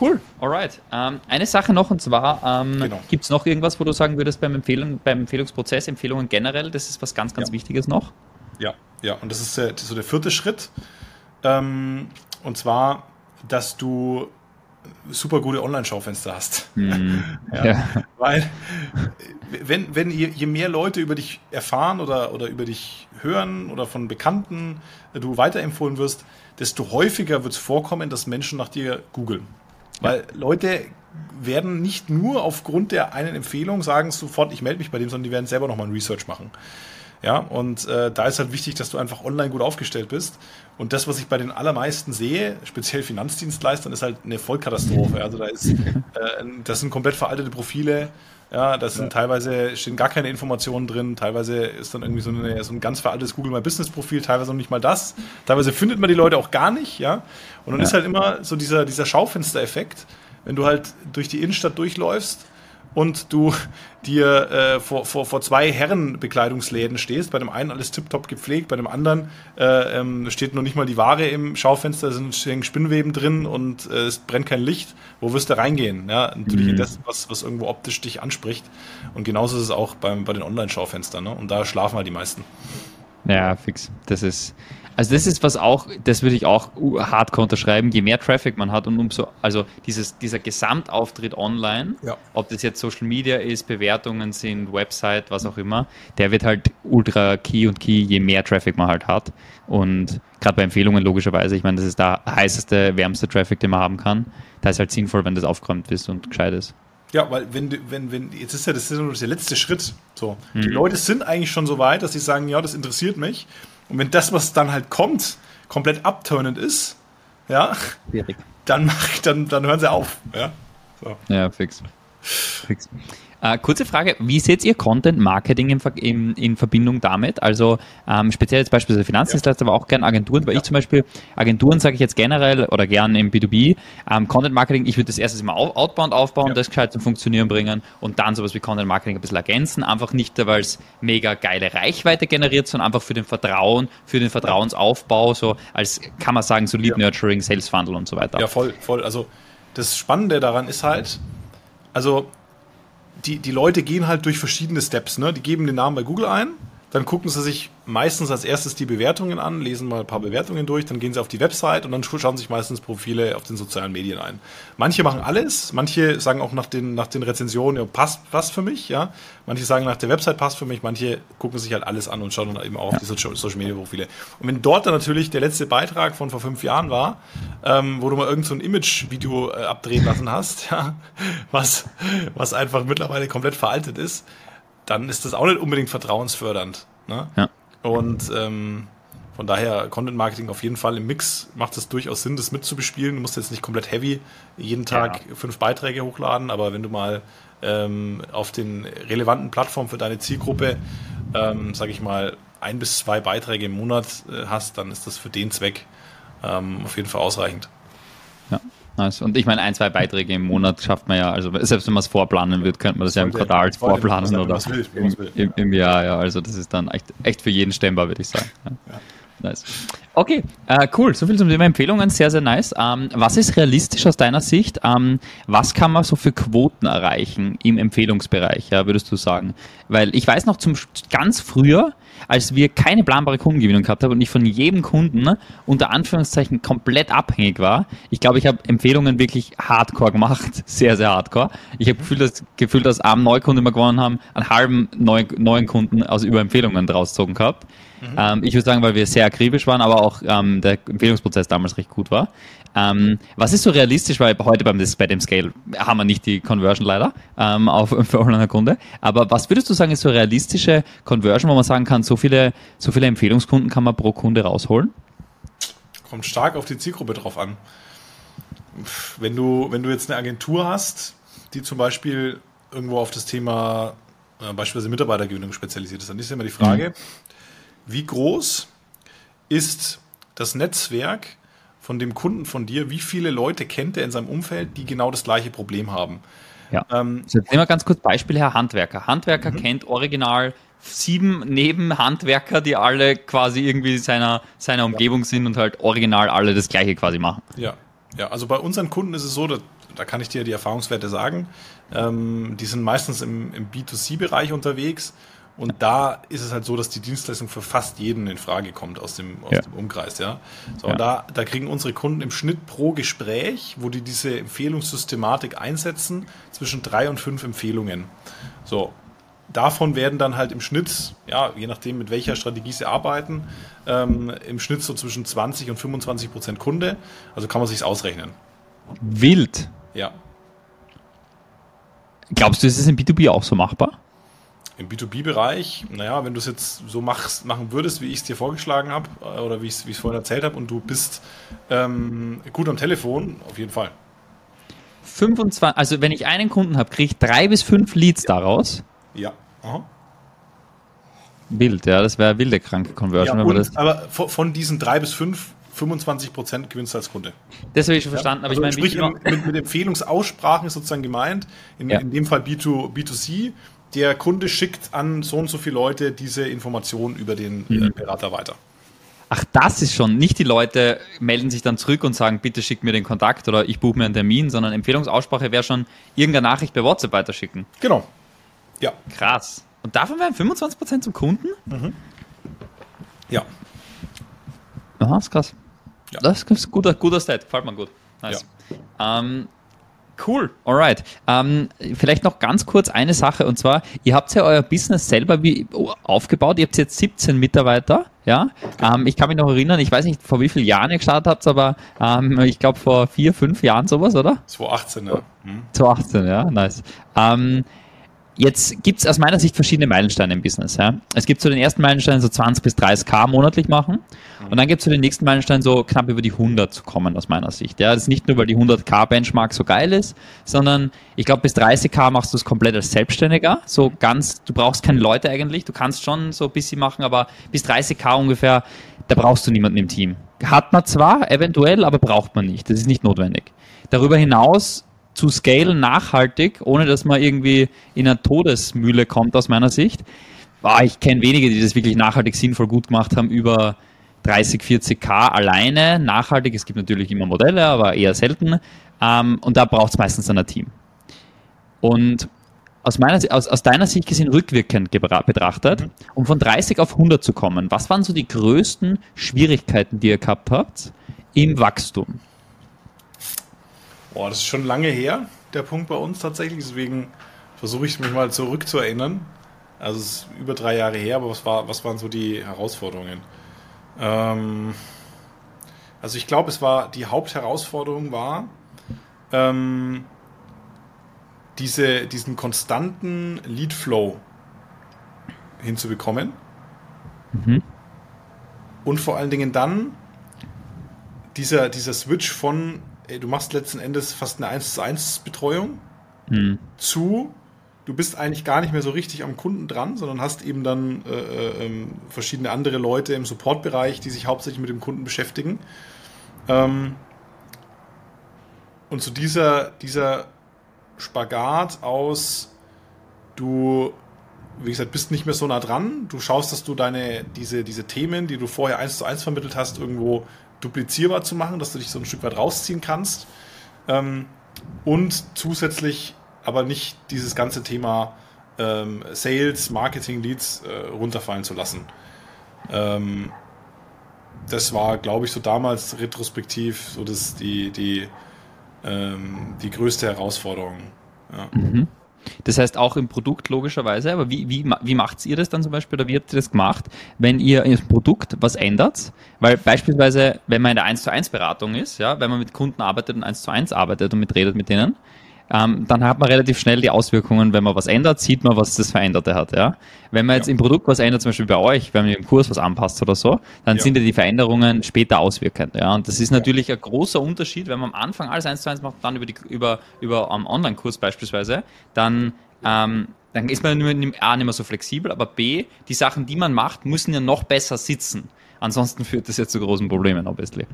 Cool, alright. Ähm, eine Sache noch und zwar, ähm, genau. gibt es noch irgendwas, wo du sagen würdest beim, Empfehlung, beim Empfehlungsprozess, Empfehlungen generell, das ist was ganz, ganz ja. Wichtiges noch? Ja, ja, und das ist, äh, so der vierte Schritt. Ähm, und zwar, dass du super gute Online-Schaufenster hast. Mm, ja. ja. Weil, wenn, wenn je, je, mehr Leute über dich erfahren oder, oder über dich hören oder von Bekannten du weiterempfohlen wirst, desto häufiger wird es vorkommen, dass Menschen nach dir googeln. Weil Leute werden nicht nur aufgrund der einen Empfehlung sagen sofort, ich melde mich bei dem, sondern die werden selber nochmal ein Research machen. Ja, und äh, da ist halt wichtig, dass du einfach online gut aufgestellt bist. Und das, was ich bei den allermeisten sehe, speziell Finanzdienstleistern, ist halt eine Vollkatastrophe. Also da ist, äh, das sind komplett veraltete Profile. Ja, das sind ja. teilweise stehen gar keine Informationen drin. Teilweise ist dann irgendwie so, eine, so ein ganz veraltetes Google My Business Profil. Teilweise noch nicht mal das. Teilweise findet man die Leute auch gar nicht. Ja, und dann ja. ist halt immer so dieser dieser Schaufenstereffekt, wenn du halt durch die Innenstadt durchläufst und du dir äh, vor, vor, vor zwei Herrenbekleidungsläden stehst, bei dem einen alles tiptop gepflegt, bei dem anderen äh, ähm, steht noch nicht mal die Ware im Schaufenster, sind stehen Spinnweben drin und äh, es brennt kein Licht. Wo wirst du reingehen? Ja, natürlich mhm. in das, was, was irgendwo optisch dich anspricht. Und genauso ist es auch beim, bei den Online-Schaufenstern. Ne? Und da schlafen halt die meisten. Ja, fix. Das ist, also das ist was auch, das würde ich auch hardcore unterschreiben, je mehr Traffic man hat und umso, also dieses, dieser Gesamtauftritt online, ja. ob das jetzt Social Media ist, Bewertungen sind, Website, was auch immer, der wird halt ultra key und key, je mehr Traffic man halt hat. Und gerade bei Empfehlungen logischerweise, ich meine, das ist der heißeste, wärmste Traffic, den man haben kann. Da ist halt sinnvoll, wenn das aufgeräumt ist und gescheit ist. Ja, weil wenn, wenn, wenn, jetzt ist ja das ist der letzte Schritt. So. Mhm. Die Leute sind eigentlich schon so weit, dass sie sagen, ja, das interessiert mich. Und wenn das, was dann halt kommt, komplett abturnend ist, ja, dann, mach, dann, dann hören sie auf. Ja, so. ja fix. fix. Äh, kurze Frage, wie seht ihr Content Marketing in, in, in Verbindung damit? Also ähm, speziell jetzt beispielsweise Finanzdienstleister, ja. aber auch gerne Agenturen, weil ja. ich zum Beispiel, Agenturen sage ich jetzt generell oder gern im B2B, ähm, Content Marketing, ich würde das erstens mal outbound aufbauen, ja. das gescheit zum Funktionieren bringen und dann sowas wie Content Marketing ein bisschen ergänzen, einfach nicht, weil es mega geile Reichweite generiert, sondern einfach für den Vertrauen, für den Vertrauensaufbau, so als kann man sagen, so Lead Nurturing, Sales Funnel und so weiter. Ja, voll, voll. Also das Spannende daran ist halt, also die, die Leute gehen halt durch verschiedene Steps. Ne? Die geben den Namen bei Google ein, dann gucken sie sich meistens als erstes die Bewertungen an, lesen mal ein paar Bewertungen durch, dann gehen sie auf die Website und dann schauen sich meistens Profile auf den sozialen Medien ein. Manche machen alles, manche sagen auch nach den, nach den Rezensionen, ja, passt, passt für mich, ja. Manche sagen nach der Website passt für mich, manche gucken sich halt alles an und schauen dann eben auch auf die Social Media Profile. Und wenn dort dann natürlich der letzte Beitrag von vor fünf Jahren war, ähm, wo du mal irgend so ein Image-Video äh, abdrehen lassen hast, ja, was, was einfach mittlerweile komplett veraltet ist, dann ist das auch nicht unbedingt vertrauensfördernd. Ne? Ja. Und ähm, von daher Content Marketing auf jeden Fall im Mix macht es durchaus Sinn, das mitzubespielen. Du musst jetzt nicht komplett heavy jeden Tag ja. fünf Beiträge hochladen, aber wenn du mal ähm, auf den relevanten Plattformen für deine Zielgruppe, ähm, sage ich mal, ein bis zwei Beiträge im Monat äh, hast, dann ist das für den Zweck ähm, auf jeden Fall ausreichend. Nice. Und ich meine, ein, zwei Beiträge im Monat schafft man ja, also selbst wenn man es vorplanen wird, könnte man das ja im Quartal vorplanen oder im, im, im, Jahr, ja. Also das ist dann echt, echt für jeden stemmbar, würde ich sagen. Ja. Nice. Okay, äh, cool. So viel zum Thema Empfehlungen. Sehr, sehr nice. Ähm, was ist realistisch aus deiner Sicht? Ähm, was kann man so für Quoten erreichen im Empfehlungsbereich, ja, würdest du sagen? Weil ich weiß noch zum ganz früher, als wir keine planbare Kundengewinnung gehabt haben und ich von jedem Kunden unter Anführungszeichen komplett abhängig war. Ich glaube, ich habe Empfehlungen wirklich hardcore gemacht, sehr, sehr hardcore. Ich habe Gefühl, dass, Gefühl, dass am Neukunden immer gewonnen haben, einen halben neu, neuen Kunden aus über Empfehlungen rausgezogen gehabt. Mhm. Ähm, ich würde sagen, weil wir sehr akribisch waren, aber auch ähm, der Empfehlungsprozess damals recht gut war. Ähm, was ist so realistisch, weil heute beim, bei dem Scale haben wir nicht die Conversion leider ähm, auf, für online Kunde, aber was würdest du sagen, ist so realistische Conversion, wo man sagen kann, so viele, so viele Empfehlungskunden kann man pro Kunde rausholen? Kommt stark auf die Zielgruppe drauf an. Wenn du, wenn du jetzt eine Agentur hast, die zum Beispiel irgendwo auf das Thema äh, beispielsweise Mitarbeitergewinnung spezialisiert ist, dann ist immer die Frage, mhm. Wie groß ist das Netzwerk von dem Kunden von dir, wie viele Leute kennt er in seinem Umfeld, die genau das gleiche Problem haben. Ja. Ähm, so, jetzt nehmen wir ganz kurz Beispiel her, Handwerker. Handwerker mhm. kennt original sieben Nebenhandwerker, die alle quasi irgendwie seiner, seiner Umgebung ja. sind und halt original alle das gleiche quasi machen. Ja, ja also bei unseren Kunden ist es so, da, da kann ich dir die Erfahrungswerte sagen, ähm, die sind meistens im, im B2C-Bereich unterwegs und da ist es halt so, dass die Dienstleistung für fast jeden in Frage kommt aus dem, aus ja. dem Umkreis, ja. So, ja. und da, da kriegen unsere Kunden im Schnitt pro Gespräch, wo die diese Empfehlungssystematik einsetzen, zwischen drei und fünf Empfehlungen. So. Davon werden dann halt im Schnitt, ja, je nachdem mit welcher Strategie sie arbeiten, ähm, im Schnitt so zwischen 20 und 25 Prozent Kunde. Also kann man sich's ausrechnen. Wild. Ja. Glaubst du, ist es im B2B auch so machbar? Im B2B-Bereich, naja, wenn du es jetzt so machst, machen würdest, wie ich es dir vorgeschlagen habe äh, oder wie ich es vorhin erzählt habe und du bist ähm, gut am Telefon, auf jeden Fall. 25, also wenn ich einen Kunden habe, kriege ich drei bis fünf Leads daraus. Ja. Aha. Wild, ja, das wäre wilde kranke Conversion. Ja, und, aber von diesen drei bis fünf 25 Prozent gewinnst du als Kunde. Das habe ich schon verstanden, aber also ich meine, sprich, mit, mit Empfehlungsaussprachen ist sozusagen gemeint, in, ja. in dem Fall B2, B2C, der Kunde schickt an so und so viele Leute diese Informationen über den mhm. Berater weiter. Ach, das ist schon. Nicht die Leute melden sich dann zurück und sagen, bitte schick mir den Kontakt oder ich buche mir einen Termin, sondern Empfehlungsaussprache wäre schon irgendeine Nachricht bei WhatsApp weiterschicken. Genau. Ja. Krass. Und davon wären 25% zum Kunden? Mhm. Ja. Aha, ist krass. Ja. Das ist ein guter, guter Stat. Gefällt mir gut. Nice. Ja. Ähm, Cool, alright. Ähm, vielleicht noch ganz kurz eine Sache und zwar, ihr habt ja euer Business selber wie aufgebaut, ihr habt jetzt 17 Mitarbeiter, ja. Ähm, ich kann mich noch erinnern, ich weiß nicht, vor wie vielen Jahren ihr gestartet habt, aber ähm, ich glaube vor vier, fünf Jahren sowas, oder? 2018, ja. Hm. 2018, ja, nice. Ähm, Jetzt gibt es aus meiner Sicht verschiedene Meilensteine im Business. Ja. Es gibt so den ersten Meilenstein, so 20 bis 30k monatlich machen. Und dann gibt es so den nächsten Meilenstein, so knapp über die 100 zu kommen, aus meiner Sicht. Ja. Das ist nicht nur, weil die 100k Benchmark so geil ist, sondern ich glaube, bis 30k machst du es komplett als Selbstständiger. So ganz, du brauchst keine Leute eigentlich. Du kannst schon so ein bisschen machen, aber bis 30k ungefähr, da brauchst du niemanden im Team. Hat man zwar, eventuell, aber braucht man nicht. Das ist nicht notwendig. Darüber hinaus zu scalen nachhaltig, ohne dass man irgendwie in eine Todesmühle kommt aus meiner Sicht. Boah, ich kenne wenige, die das wirklich nachhaltig sinnvoll gut gemacht haben über 30, 40k alleine. Nachhaltig, es gibt natürlich immer Modelle, aber eher selten. Ähm, und da braucht es meistens dann ein Team. Und aus, meiner, aus, aus deiner Sicht gesehen rückwirkend betrachtet, mhm. um von 30 auf 100 zu kommen, was waren so die größten Schwierigkeiten, die ihr gehabt habt im Wachstum? Boah, das ist schon lange her, der Punkt bei uns tatsächlich. Deswegen versuche ich mich mal zurückzuerinnern. Also es ist über drei Jahre her, aber was, war, was waren so die Herausforderungen? Ähm, also ich glaube, es war die Hauptherausforderung war, ähm, diese, diesen konstanten Lead Flow hinzubekommen. Mhm. Und vor allen Dingen dann dieser, dieser Switch von du machst letzten Endes fast eine 1 zu 1 Betreuung hm. zu, du bist eigentlich gar nicht mehr so richtig am Kunden dran, sondern hast eben dann äh, äh, ähm, verschiedene andere Leute im Supportbereich, die sich hauptsächlich mit dem Kunden beschäftigen. Ähm, und zu dieser, dieser Spagat aus, du wie gesagt, bist nicht mehr so nah dran. Du schaust, dass du deine, diese, diese Themen, die du vorher eins zu eins vermittelt hast, irgendwo duplizierbar zu machen, dass du dich so ein Stück weit rausziehen kannst. Ähm, und zusätzlich aber nicht dieses ganze Thema ähm, Sales, Marketing, Leads äh, runterfallen zu lassen. Ähm, das war, glaube ich, so damals retrospektiv so das, die, die, ähm, die größte Herausforderung. Ja. Mhm. Das heißt auch im Produkt logischerweise, aber wie, wie, wie macht ihr das dann zum Beispiel oder wie habt ihr das gemacht, wenn ihr im Produkt was ändert? Weil beispielsweise, wenn man in der 1 zu 1 Beratung ist, ja, wenn man mit Kunden arbeitet und 1 zu 1 arbeitet und mit redet mit denen, ähm, dann hat man relativ schnell die Auswirkungen, wenn man was ändert, sieht man, was das Veränderte hat. Ja? Wenn man jetzt ja. im Produkt was ändert, zum Beispiel bei euch, wenn man im Kurs was anpasst oder so, dann ja. sind ja die Veränderungen später auswirkend. Ja? Und das ist natürlich ein großer Unterschied, wenn man am Anfang alles eins zu eins macht, dann über, die, über, über Online-Kurs beispielsweise, dann ähm, dann ist man A nicht mehr so flexibel, aber B, die Sachen, die man macht, müssen ja noch besser sitzen. Ansonsten führt das ja zu großen Problemen, obviously.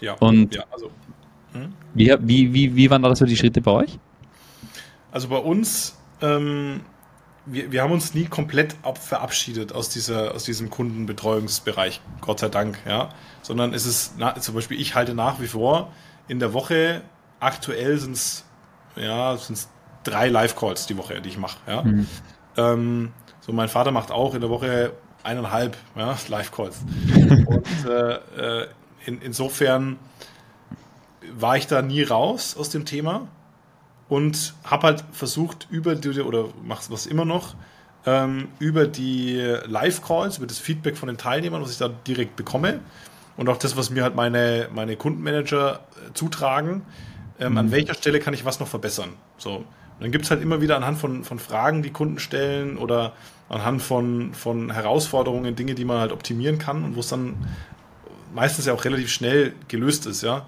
Ja, und ja, also hm? Wie, wie, wie, wie waren da so die Schritte bei euch? Also bei uns, ähm, wir, wir haben uns nie komplett ab, verabschiedet aus, dieser, aus diesem Kundenbetreuungsbereich, Gott sei Dank, ja. Sondern es ist, na, zum Beispiel, ich halte nach wie vor in der Woche, aktuell sind es ja, sind's drei Live-Calls die Woche, die ich mache, ja. Mhm. Ähm, so, mein Vater macht auch in der Woche eineinhalb ja, Live-Calls. Und äh, äh, in, insofern war ich da nie raus aus dem Thema und habe halt versucht, über die, oder mach's was immer noch, ähm, über die Live-Calls, über das Feedback von den Teilnehmern, was ich da direkt bekomme und auch das, was mir halt meine, meine Kundenmanager äh, zutragen, ähm, mhm. an welcher Stelle kann ich was noch verbessern. So. Und dann gibt es halt immer wieder anhand von, von Fragen, die Kunden stellen oder anhand von, von Herausforderungen, Dinge, die man halt optimieren kann und wo es dann meistens ja auch relativ schnell gelöst ist, ja.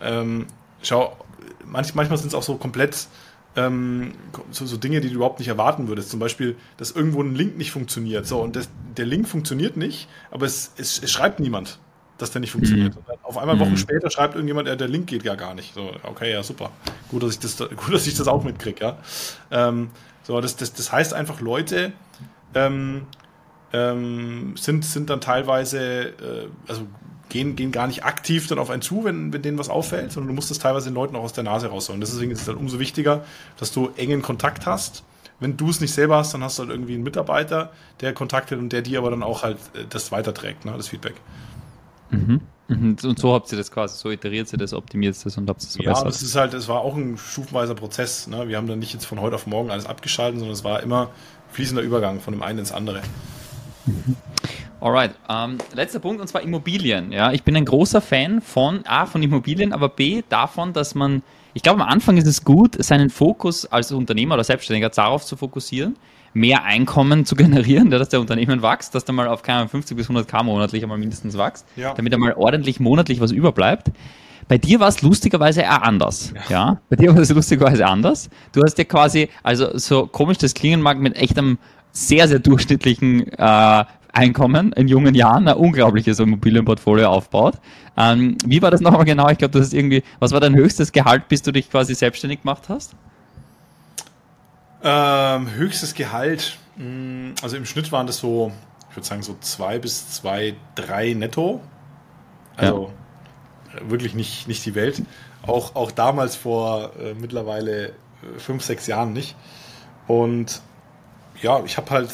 Ähm, schau, manch, manchmal sind es auch so komplett ähm, so, so, Dinge, die du überhaupt nicht erwarten würdest. Zum Beispiel, dass irgendwo ein Link nicht funktioniert. So, und das, der Link funktioniert nicht, aber es, es, es schreibt niemand, dass der nicht funktioniert. Mhm. Auf einmal Wochen mhm. später schreibt irgendjemand, der Link geht ja gar nicht. So, okay, ja, super. Gut, dass ich das, gut, dass ich das auch mitkriege, ja. Ähm, so, das, das, das heißt einfach, Leute ähm, ähm, sind, sind dann teilweise, äh, also gehen, gehen gar nicht aktiv dann auf einen zu, wenn, wenn denen was auffällt, sondern du musst das teilweise den Leuten auch aus der Nase rausholen. Deswegen ist es dann umso wichtiger, dass du engen Kontakt hast. Wenn du es nicht selber hast, dann hast du halt irgendwie einen Mitarbeiter, der Kontakt hat und der dir aber dann auch halt äh, das weiterträgt, ne, das Feedback. Mhm. mhm. Und so habt ihr das quasi, so iteriert ihr das, optimiert das und habt es so Ja, das ist halt, es war auch ein stufenweiser Prozess. Ne? Wir haben dann nicht jetzt von heute auf morgen alles abgeschaltet, sondern es war immer fließender Übergang von dem einen ins andere. Mhm. Alright, ähm, letzter Punkt und zwar Immobilien. Ja, ich bin ein großer Fan von A, von Immobilien, aber B, davon, dass man, ich glaube, am Anfang ist es gut, seinen Fokus als Unternehmer oder Selbstständiger darauf zu fokussieren, mehr Einkommen zu generieren, dass der Unternehmen wächst, dass der mal auf keine 50 bis 100 K monatlich einmal mindestens wächst, ja. damit er mal ordentlich monatlich was überbleibt. Bei dir war es lustigerweise eher anders. Ja. ja. Bei dir war es lustigerweise anders. Du hast ja quasi, also so komisch das klingen mag, mit echtem sehr, sehr durchschnittlichen äh, Einkommen in jungen Jahren ein unglaubliches Immobilienportfolio aufbaut. Ähm, wie war das nochmal genau? Ich glaube, das ist irgendwie, was war dein höchstes Gehalt, bis du dich quasi selbstständig gemacht hast? Ähm, höchstes Gehalt, hm, also im Schnitt waren das so, ich würde sagen, so zwei bis zwei, drei netto. Also ja. wirklich nicht, nicht die Welt. Auch, auch damals vor äh, mittlerweile äh, fünf, sechs Jahren nicht. Und ja, ich habe halt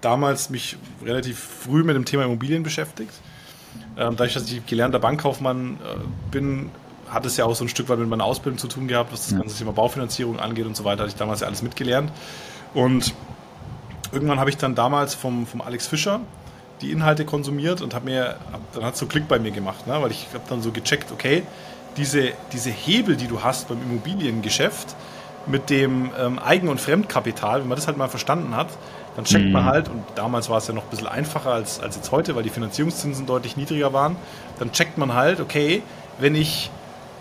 damals mich relativ früh mit dem Thema Immobilien beschäftigt. Ähm, dadurch, dass ich gelernter Bankkaufmann äh, bin, hat es ja auch so ein Stück weit mit meiner Ausbildung zu tun gehabt, was das ja. ganze Thema Baufinanzierung angeht und so weiter, hatte ich damals ja alles mitgelernt. Und irgendwann habe ich dann damals vom, vom Alex Fischer die Inhalte konsumiert und habe mir, dann hat es so Klick bei mir gemacht, ne? weil ich habe dann so gecheckt, okay, diese, diese Hebel, die du hast beim Immobiliengeschäft mit dem ähm, Eigen- und Fremdkapital, wenn man das halt mal verstanden hat, dann checkt mhm. man halt, und damals war es ja noch ein bisschen einfacher als, als jetzt heute, weil die Finanzierungszinsen deutlich niedriger waren, dann checkt man halt, okay, wenn ich,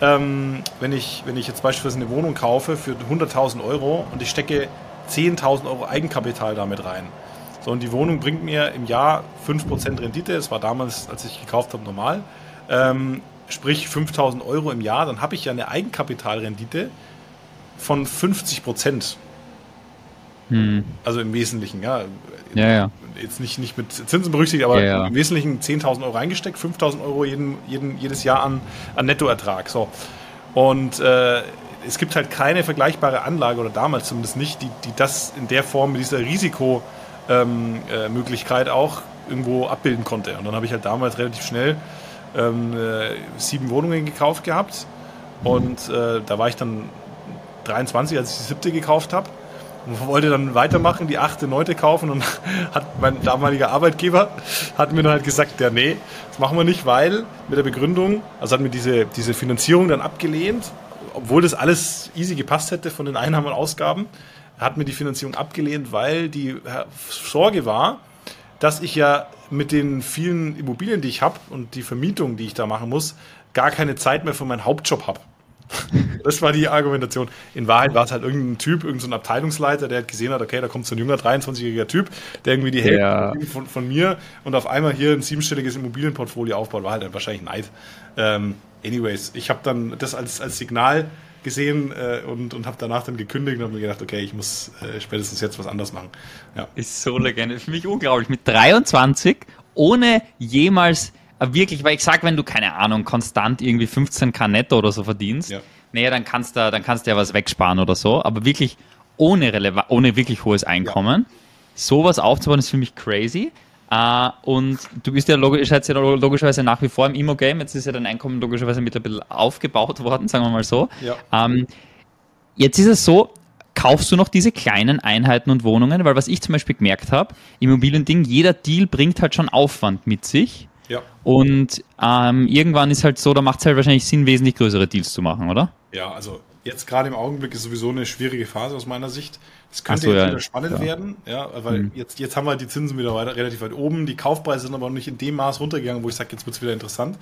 ähm, wenn ich, wenn ich jetzt beispielsweise eine Wohnung kaufe für 100.000 Euro und ich stecke 10.000 Euro Eigenkapital damit rein. So, und die Wohnung bringt mir im Jahr 5% Rendite, das war damals, als ich gekauft habe, normal. Ähm, sprich 5.000 Euro im Jahr, dann habe ich ja eine Eigenkapitalrendite von 50 Prozent. Hm. Also im Wesentlichen, ja. Ja, ja. Jetzt nicht, nicht mit Zinsen berücksichtigt, aber ja, ja. im Wesentlichen 10.000 Euro reingesteckt, 5.000 Euro jeden, jeden, jedes Jahr an, an Nettoertrag. So. Und äh, es gibt halt keine vergleichbare Anlage, oder damals zumindest nicht, die, die das in der Form mit dieser Risikomöglichkeit ähm, äh, auch irgendwo abbilden konnte. Und dann habe ich halt damals relativ schnell ähm, äh, sieben Wohnungen gekauft gehabt. Und äh, da war ich dann 23, als ich die siebte gekauft habe. Und wollte dann weitermachen, die achte, neunte kaufen und hat mein damaliger Arbeitgeber hat mir dann halt gesagt, ja nee, das machen wir nicht, weil mit der Begründung, also hat mir diese, diese Finanzierung dann abgelehnt, obwohl das alles easy gepasst hätte von den Einnahmen und Ausgaben, hat mir die Finanzierung abgelehnt, weil die Sorge war, dass ich ja mit den vielen Immobilien, die ich habe und die Vermietung, die ich da machen muss, gar keine Zeit mehr für meinen Hauptjob habe. Das war die Argumentation. In Wahrheit war es halt irgendein Typ, irgendein so Abteilungsleiter, der hat gesehen hat, okay, da kommt so ein junger 23-jähriger Typ, der irgendwie die Hälfte ja. von, von, mir und auf einmal hier ein siebenstelliges Immobilienportfolio aufbaut, war halt wahrscheinlich Neid. Ähm, anyways, ich habe dann das als, als Signal gesehen äh, und, und habe danach dann gekündigt und habe mir gedacht, okay, ich muss äh, spätestens jetzt was anderes machen. Ja. Ist so legende. Für mich unglaublich. Mit 23, ohne jemals wirklich, weil ich sage, wenn du, keine Ahnung, konstant irgendwie 15k netto oder so verdienst, ja. naja, dann kannst du dann kannst du ja was wegsparen oder so, aber wirklich ohne, Releva ohne wirklich hohes Einkommen, ja. sowas aufzubauen, ist für mich crazy. Uh, und du bist ja, logisch, ja logischerweise nach wie vor im Immo-Game. Jetzt ist ja dein Einkommen logischerweise mit ein bisschen aufgebaut worden, sagen wir mal so. Ja. Um, ähm, jetzt ist es so, kaufst du noch diese kleinen Einheiten und Wohnungen? Weil was ich zum Beispiel gemerkt habe, Immobiliending, jeder Deal bringt halt schon Aufwand mit sich. Ja. Und ähm, irgendwann ist halt so, da macht es halt wahrscheinlich Sinn, wesentlich größere Deals zu machen, oder? Ja, also jetzt gerade im Augenblick ist sowieso eine schwierige Phase aus meiner Sicht. Es könnte so, jetzt ja, wieder spannend ja. werden, ja, weil mhm. jetzt, jetzt haben wir die Zinsen wieder weiter, relativ weit oben. Die Kaufpreise sind aber noch nicht in dem Maß runtergegangen, wo ich sage, jetzt wird es wieder interessant.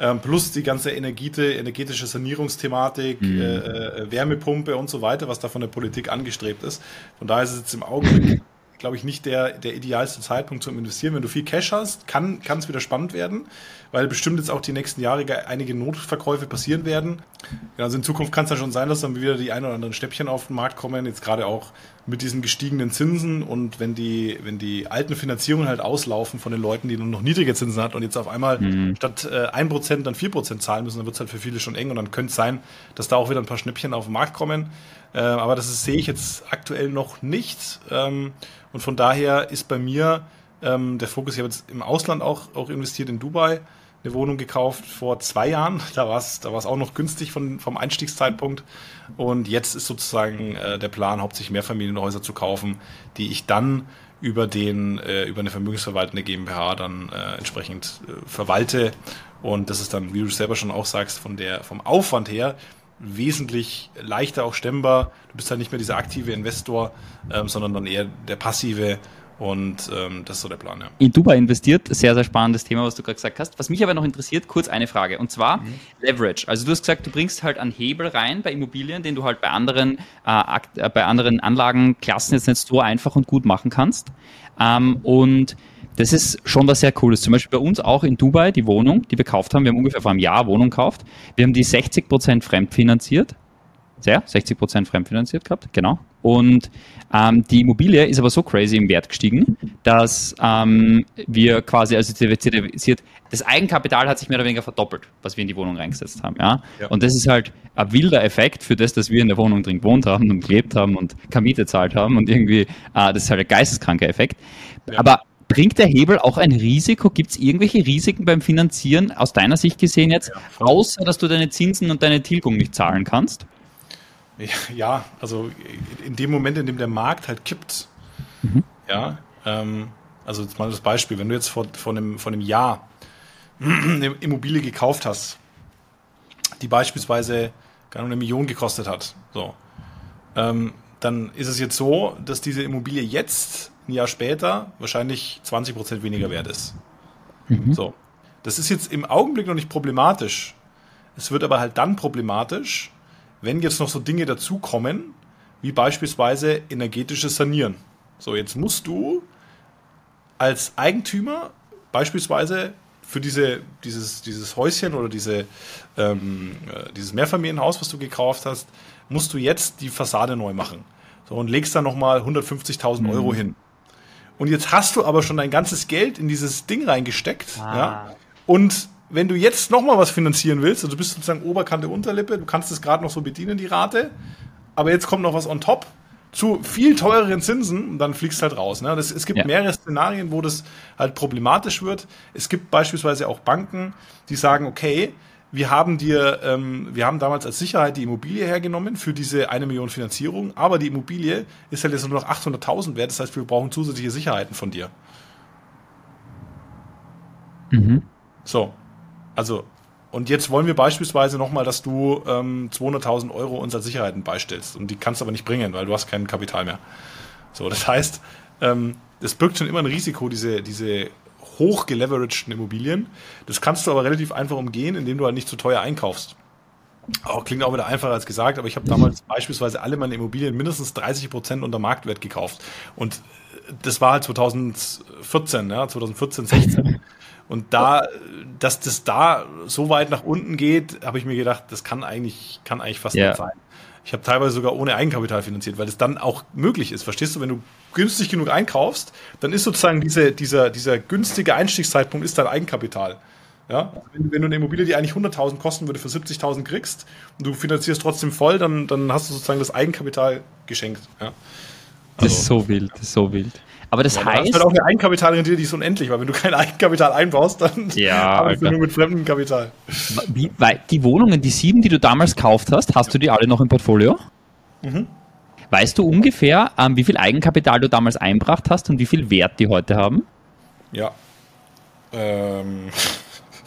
Ähm, plus die ganze Energiete, energetische Sanierungsthematik, mhm. äh, äh, Wärmepumpe und so weiter, was da von der Politik angestrebt ist. Von daher ist es jetzt im Augenblick glaube ich, nicht der, der idealste Zeitpunkt zum Investieren. Wenn du viel Cash hast, kann es wieder spannend werden, weil bestimmt jetzt auch die nächsten Jahre einige Notverkäufe passieren werden. Also in Zukunft kann es ja schon sein, dass dann wieder die ein oder anderen Stäbchen auf den Markt kommen, jetzt gerade auch mit diesen gestiegenen Zinsen und wenn die, wenn die alten Finanzierungen halt auslaufen von den Leuten, die nur noch niedrige Zinsen hat und jetzt auf einmal mhm. statt äh, 1% dann 4% zahlen müssen, dann wird es halt für viele schon eng und dann könnte es sein, dass da auch wieder ein paar Schnäppchen auf den Markt kommen. Äh, aber das ist, sehe ich jetzt aktuell noch nicht. Ähm, und von daher ist bei mir ähm, der Fokus, ich habe jetzt im Ausland auch, auch investiert in Dubai, eine Wohnung gekauft vor zwei Jahren. Da war es da war's auch noch günstig von, vom Einstiegszeitpunkt. Und jetzt ist sozusagen äh, der Plan, hauptsächlich Mehrfamilienhäuser zu kaufen, die ich dann über den äh, über eine vermögensverwaltende GmbH dann äh, entsprechend äh, verwalte und das ist dann wie du selber schon auch sagst von der vom Aufwand her wesentlich leichter auch stemmbar. Du bist halt nicht mehr dieser aktive Investor, ähm, sondern dann eher der passive. Und ähm, das ist so der Plan, ja. In Dubai investiert, sehr, sehr spannendes Thema, was du gerade gesagt hast. Was mich aber noch interessiert, kurz eine Frage. Und zwar mhm. Leverage. Also du hast gesagt, du bringst halt einen Hebel rein bei Immobilien, den du halt bei anderen, äh, äh bei anderen Anlagenklassen jetzt nicht so einfach und gut machen kannst. Ähm, und das ist schon was sehr Cooles. Zum Beispiel bei uns auch in Dubai, die Wohnung, die wir gekauft haben. Wir haben ungefähr vor einem Jahr Wohnung gekauft. Wir haben die 60 Prozent fremdfinanziert. Sehr, 60 Prozent fremdfinanziert gehabt, genau. Und ähm, die Immobilie ist aber so crazy im Wert gestiegen, dass ähm, wir quasi, also das Eigenkapital hat sich mehr oder weniger verdoppelt, was wir in die Wohnung reingesetzt haben. Ja? ja? Und das ist halt ein wilder Effekt für das, dass wir in der Wohnung drin gewohnt haben und gelebt haben und Kamite zahlt haben und irgendwie, äh, das ist halt ein geisteskranker Effekt. Ja. Aber Bringt der Hebel auch ein Risiko? Gibt es irgendwelche Risiken beim Finanzieren aus deiner Sicht gesehen jetzt, außer dass du deine Zinsen und deine Tilgung nicht zahlen kannst? Ja, also in dem Moment, in dem der Markt halt kippt, mhm. ja, ähm, also jetzt mal das Beispiel, wenn du jetzt vor, vor, einem, vor einem Jahr eine Immobilie gekauft hast, die beispielsweise gar eine Million gekostet hat, so, ähm, dann ist es jetzt so, dass diese Immobilie jetzt ein Jahr später wahrscheinlich 20 Prozent weniger wert ist. Mhm. So. Das ist jetzt im Augenblick noch nicht problematisch. Es wird aber halt dann problematisch, wenn jetzt noch so Dinge dazukommen, wie beispielsweise energetisches Sanieren. So, jetzt musst du als Eigentümer beispielsweise für diese, dieses, dieses Häuschen oder diese, ähm, äh, dieses Mehrfamilienhaus, was du gekauft hast, musst du jetzt die Fassade neu machen. So, und legst dann nochmal 150.000 mhm. Euro hin. Und jetzt hast du aber schon dein ganzes Geld in dieses Ding reingesteckt. Ah. Ja? Und wenn du jetzt nochmal was finanzieren willst, also du bist sozusagen Oberkante, Unterlippe, du kannst es gerade noch so bedienen, die Rate, aber jetzt kommt noch was on top zu viel teureren Zinsen und dann fliegst halt raus. Ne? Das, es gibt ja. mehrere Szenarien, wo das halt problematisch wird. Es gibt beispielsweise auch Banken, die sagen, okay, wir haben dir, ähm, wir haben damals als Sicherheit die Immobilie hergenommen für diese eine Million Finanzierung, aber die Immobilie ist halt jetzt nur noch 800.000 wert, das heißt, wir brauchen zusätzliche Sicherheiten von dir. Mhm. So, also und jetzt wollen wir beispielsweise nochmal, dass du ähm, 200.000 Euro uns als Sicherheiten beistellst. Und die kannst du aber nicht bringen, weil du hast kein Kapital mehr. So, das heißt, ähm, das birgt schon immer ein Risiko, diese, diese hochgeleveragten Immobilien. Das kannst du aber relativ einfach umgehen, indem du halt nicht zu teuer einkaufst. Auch, klingt auch wieder einfacher als gesagt, aber ich habe damals beispielsweise alle meine Immobilien mindestens 30 Prozent unter Marktwert gekauft. Und das war halt 2014, ja, 2014, 16. Und da, dass das da so weit nach unten geht, habe ich mir gedacht, das kann eigentlich, kann eigentlich fast yeah. nicht sein. Ich habe teilweise sogar ohne Eigenkapital finanziert, weil es dann auch möglich ist. Verstehst du, wenn du günstig genug einkaufst, dann ist sozusagen diese, dieser, dieser günstige Einstiegszeitpunkt ist dein Eigenkapital. Ja, wenn, wenn du eine Immobilie, die eigentlich 100.000 kosten würde, für 70.000 kriegst und du finanzierst trotzdem voll, dann, dann hast du sozusagen das Eigenkapital geschenkt. Ja. Also. Das ist so wild, das ist so wild. Aber das ja, heißt. Du hast halt auch eine Eigenkapitalrendite, die ist unendlich, weil wenn du kein Eigenkapital einbaust, dann ja, arbeitest du nur mit fremdem Kapital. Wie, weil die Wohnungen, die sieben, die du damals gekauft hast, hast du die alle noch im Portfolio? Mhm. Weißt du ungefähr, ähm, wie viel Eigenkapital du damals einbracht hast und wie viel Wert die heute haben? Ja. Ähm,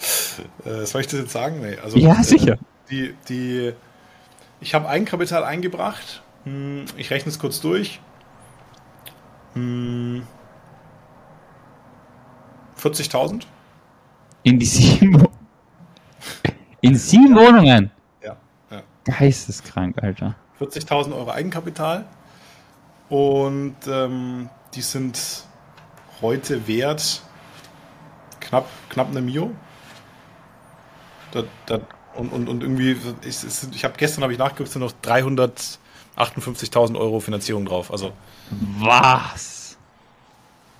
äh, soll ich das jetzt sagen? Nee. Also, ja, sicher. Äh, die, die, ich habe Eigenkapital eingebracht. Hm, ich rechne es kurz durch. 40.000? In die sieben. In sieben Wohnungen? Ja, ja. Geisteskrank, Alter. 40.000 Euro Eigenkapital. Und ähm, die sind heute wert knapp, knapp eine Mio. Da, da, und, und, und irgendwie, ich, ich habe gestern habe ich nachgeguckt, sind noch 358.000 Euro Finanzierung drauf. Also was?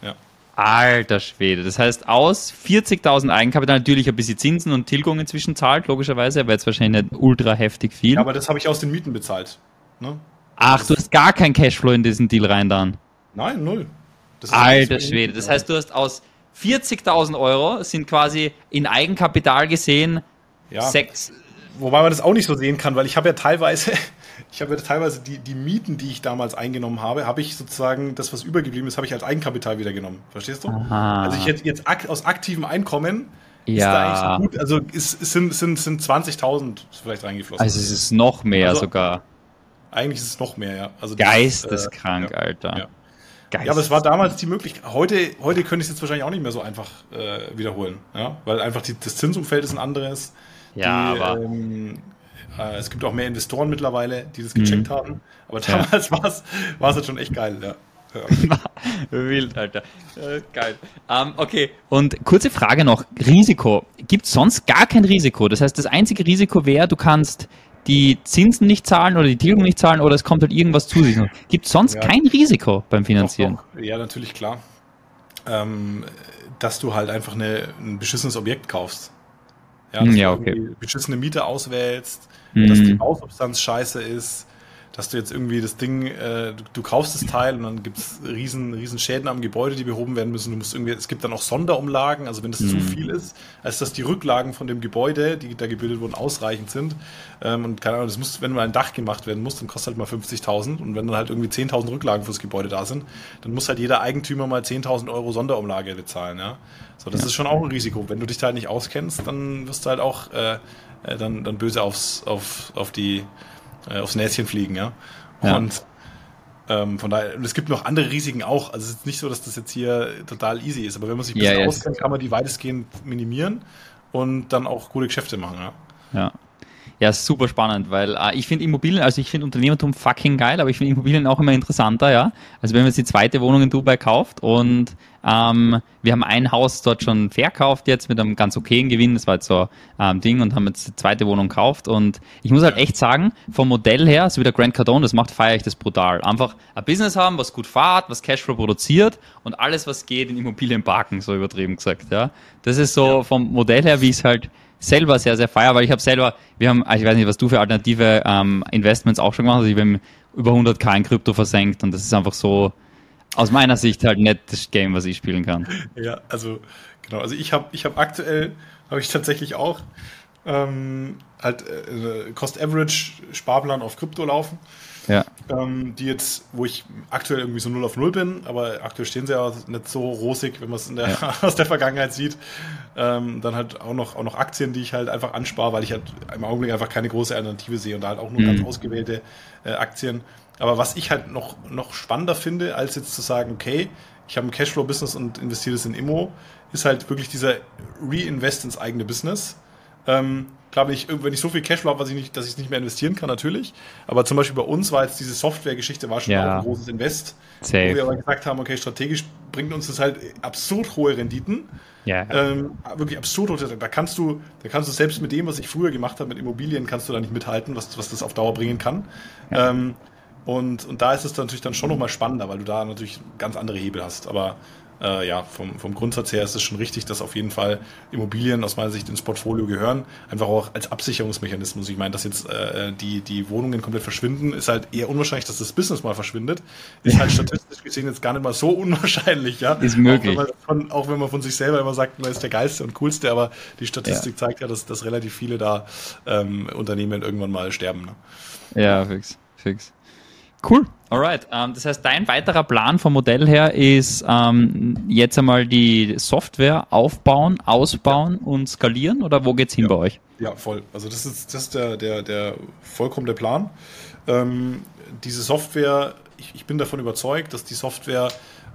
Ja. Alter Schwede. Das heißt, aus 40.000 Eigenkapital natürlich ein bisschen Zinsen und Tilgung inzwischen zahlt, logischerweise, aber jetzt wahrscheinlich nicht ultra heftig viel. Ja, aber das habe ich aus den Mieten bezahlt. Ne? Ach, das du hast gar kein Cashflow in diesen Deal rein dann? Nein, null. Alter Schwede. Das heißt, du hast aus 40.000 Euro sind quasi in Eigenkapital gesehen ja. sechs. Wobei man das auch nicht so sehen kann, weil ich habe ja teilweise ich habe ja teilweise die, die Mieten, die ich damals eingenommen habe, habe ich sozusagen, das, was übergeblieben ist, habe ich als Eigenkapital wieder genommen. Verstehst du? Aha. Also ich hätte jetzt ak aus aktivem Einkommen ja. ist also ist, sind, sind, sind 20.000 vielleicht reingeflossen. Also es ist noch mehr also, sogar. Eigentlich ist es noch mehr, ja. Also Geisteskrank, ist, äh, Alter. Ja. Geist. Ja, aber es war damals die Möglichkeit. Heute, heute könnte ich es jetzt wahrscheinlich auch nicht mehr so einfach äh, wiederholen, ja, weil einfach die, das Zinsumfeld ist ein anderes. Ja, die, aber ähm, äh, es gibt auch mehr Investoren mittlerweile, die das gecheckt mhm. haben. Aber damals ja. war es halt schon echt geil, ja. ja. Wild, Alter. Äh, geil. Ähm, okay, und kurze Frage noch. Risiko. Gibt es sonst gar kein Risiko? Das heißt, das einzige Risiko wäre, du kannst die Zinsen nicht zahlen oder die Tilgung nicht zahlen oder es kommt halt irgendwas zu sich. Gibt es sonst ja. kein Risiko beim Finanzieren? Doch, doch. Ja, natürlich, klar. Ähm, dass du halt einfach eine, ein beschissenes Objekt kaufst. Ja, dass ja okay. beschissene Miete auswählst, mhm. dass die Bausubstanz scheiße ist, dass du jetzt irgendwie das Ding, äh, du, du, kaufst das Teil und dann gibt es riesen, riesen Schäden am Gebäude, die behoben werden müssen. Du musst irgendwie, es gibt dann auch Sonderumlagen, also wenn das mhm. zu viel ist, als dass die Rücklagen von dem Gebäude, die da gebildet wurden, ausreichend sind. Ähm, und keine Ahnung, das muss, wenn mal ein Dach gemacht werden muss, dann kostet halt mal 50.000 und wenn dann halt irgendwie 10.000 Rücklagen fürs Gebäude da sind, dann muss halt jeder Eigentümer mal 10.000 Euro Sonderumlage bezahlen, ja. So, das ja. ist schon auch ein Risiko. Wenn du dich da halt nicht auskennst, dann wirst du halt auch äh, äh dann, dann böse aufs, auf, auf die, äh, aufs Näschen fliegen, ja. ja. Und ähm, von daher, und es gibt noch andere Risiken auch. Also es ist nicht so, dass das jetzt hier total easy ist, aber wenn man sich ein bisschen ja, auskennt, kann man die weitestgehend minimieren und dann auch gute Geschäfte machen, ja. Ja. Ja, super spannend, weil äh, ich finde Immobilien, also ich finde Unternehmertum fucking geil, aber ich finde Immobilien auch immer interessanter, ja. Also wenn man jetzt die zweite Wohnung in Dubai kauft und ähm, wir haben ein Haus dort schon verkauft jetzt mit einem ganz okayen Gewinn, das war jetzt so ähm, Ding und haben jetzt die zweite Wohnung gekauft und ich muss halt echt sagen, vom Modell her, so wie der Grant Cardone, das macht, feiere ich das brutal. Einfach ein Business haben, was gut fahrt, was Cashflow produziert und alles, was geht, in Immobilien parken, so übertrieben gesagt, ja. Das ist so ja. vom Modell her, wie es halt selber sehr, sehr feier, weil ich habe selber, wir haben, also ich weiß nicht, was du für alternative ähm, Investments auch schon gemacht hast, also ich habe über 100k in Krypto versenkt und das ist einfach so aus meiner Sicht halt nicht das Game, was ich spielen kann. Ja, also genau, also ich habe ich hab aktuell, habe ich tatsächlich auch ähm, halt äh, Cost-Average-Sparplan auf Krypto laufen ja. ähm, die jetzt, wo ich aktuell irgendwie so 0 auf 0 bin, aber aktuell stehen sie ja nicht so rosig, wenn man es ja. aus der Vergangenheit sieht. Ähm, dann halt auch noch, auch noch Aktien, die ich halt einfach anspare, weil ich halt im Augenblick einfach keine große Alternative sehe und da halt auch nur mhm. ganz ausgewählte äh, Aktien. Aber was ich halt noch, noch spannender finde, als jetzt zu sagen, okay, ich habe ein Cashflow-Business und investiere das in Immo, ist halt wirklich dieser Reinvest ins eigene Business. Ähm, Klar, wenn ich, wenn ich so viel Cashflow habe, ich nicht, dass ich es nicht mehr investieren kann, natürlich. Aber zum Beispiel bei uns war jetzt diese Software-Geschichte war schon ja. auch ein großes Invest. Safe. Wo wir aber gesagt haben, okay, strategisch bringt uns das halt absurd hohe Renditen. Ja. Ähm, wirklich absurd hohe. Da kannst du, da kannst du selbst mit dem, was ich früher gemacht habe mit Immobilien, kannst du da nicht mithalten, was, was das auf Dauer bringen kann. Ja. Ähm, und, und da ist es dann natürlich dann schon nochmal spannender, weil du da natürlich ganz andere Hebel hast. Aber äh, ja, vom, vom Grundsatz her ist es schon richtig, dass auf jeden Fall Immobilien aus meiner Sicht ins Portfolio gehören. Einfach auch als Absicherungsmechanismus. Ich meine, dass jetzt äh, die, die Wohnungen komplett verschwinden, ist halt eher unwahrscheinlich, dass das Business mal verschwindet. Ist halt statistisch gesehen jetzt gar nicht mal so unwahrscheinlich, ja. Ist möglich. Auch wenn man von, auch wenn man von sich selber immer sagt, man ist der geilste und coolste, aber die Statistik ja. zeigt ja, dass, dass relativ viele da ähm, Unternehmen irgendwann mal sterben. Ne? Ja, fix, fix. Cool. Alright. Ähm, das heißt, dein weiterer Plan vom Modell her ist ähm, jetzt einmal die Software aufbauen, ausbauen ja. und skalieren oder wo geht's hin ja. bei euch? Ja, voll. Also das ist, das ist der, der, der vollkommen der Plan. Ähm, diese Software, ich, ich bin davon überzeugt, dass die Software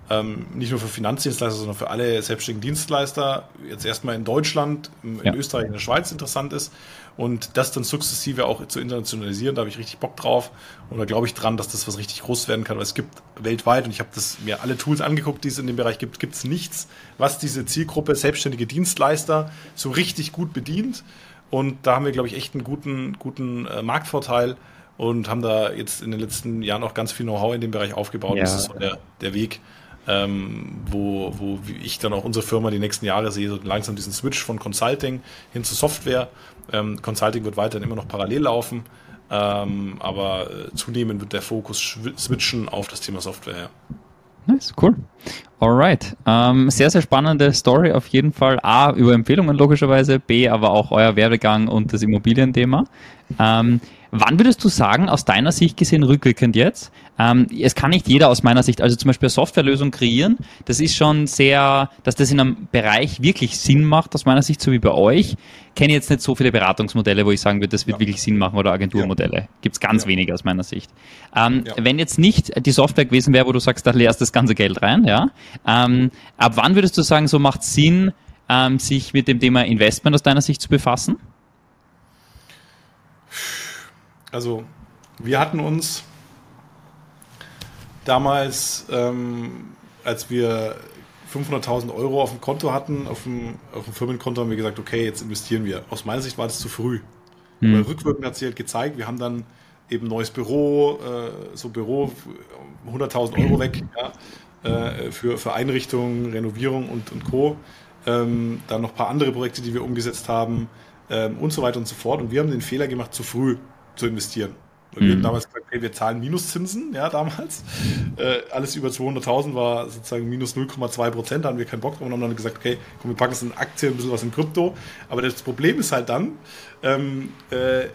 ähm, nicht nur für Finanzdienstleister, sondern für alle selbstständigen Dienstleister jetzt erstmal in Deutschland, in ja. Österreich, in der Schweiz interessant ist und das dann sukzessive auch zu internationalisieren, da habe ich richtig Bock drauf und da glaube ich dran, dass das was richtig groß werden kann, weil es gibt weltweit und ich habe das mir alle Tools angeguckt, die es in dem Bereich gibt, gibt es nichts, was diese Zielgruppe selbstständige Dienstleister so richtig gut bedient und da haben wir glaube ich echt einen guten guten äh, Marktvorteil und haben da jetzt in den letzten Jahren auch ganz viel Know-how in dem Bereich aufgebaut. Ja. Das ist so der, der Weg, ähm, wo, wo ich dann auch unsere Firma die nächsten Jahre sehe, so langsam diesen Switch von Consulting hin zu Software. Ähm, Consulting wird weiterhin immer noch parallel laufen, ähm, aber äh, zunehmend wird der Fokus switchen auf das Thema Software. Ja. Nice, cool. Alright. Ähm, sehr, sehr spannende Story auf jeden Fall. A, über Empfehlungen logischerweise, B, aber auch euer Werdegang und das Immobilienthema. Ähm, Wann würdest du sagen, aus deiner Sicht gesehen, rückwirkend jetzt, ähm, es kann nicht jeder aus meiner Sicht, also zum Beispiel eine Softwarelösung kreieren, das ist schon sehr, dass das in einem Bereich wirklich Sinn macht, aus meiner Sicht, so wie bei euch, kenne jetzt nicht so viele Beratungsmodelle, wo ich sagen würde, das wird ja. wirklich Sinn machen oder Agenturmodelle. Ja. Gibt es ganz ja. wenige aus meiner Sicht. Ähm, wenn jetzt nicht die Software gewesen wäre, wo du sagst, da leerst das ganze Geld rein, ja, ähm, ab wann würdest du sagen, so macht Sinn, ähm, sich mit dem Thema Investment aus deiner Sicht zu befassen? Also wir hatten uns damals, ähm, als wir 500.000 Euro auf dem Konto hatten, auf dem, auf dem Firmenkonto, haben wir gesagt, okay, jetzt investieren wir. Aus meiner Sicht war das zu früh. Mhm. Weil rückwirkend hat sich halt gezeigt, wir haben dann eben neues Büro, äh, so Büro, 100.000 Euro weg ja, äh, für, für Einrichtungen, Renovierung und, und Co. Ähm, dann noch ein paar andere Projekte, die wir umgesetzt haben ähm, und so weiter und so fort. Und wir haben den Fehler gemacht, zu früh zu investieren. Und mhm. wir haben damals gesagt, okay, wir zahlen Minuszinsen, ja, damals. Äh, alles über 200.000 war sozusagen minus 0,2 Prozent, da haben wir keinen Bock drauf und haben dann gesagt, okay, komm, wir packen es in Aktien, ein bisschen was in Krypto. Aber das Problem ist halt dann, ähm, äh,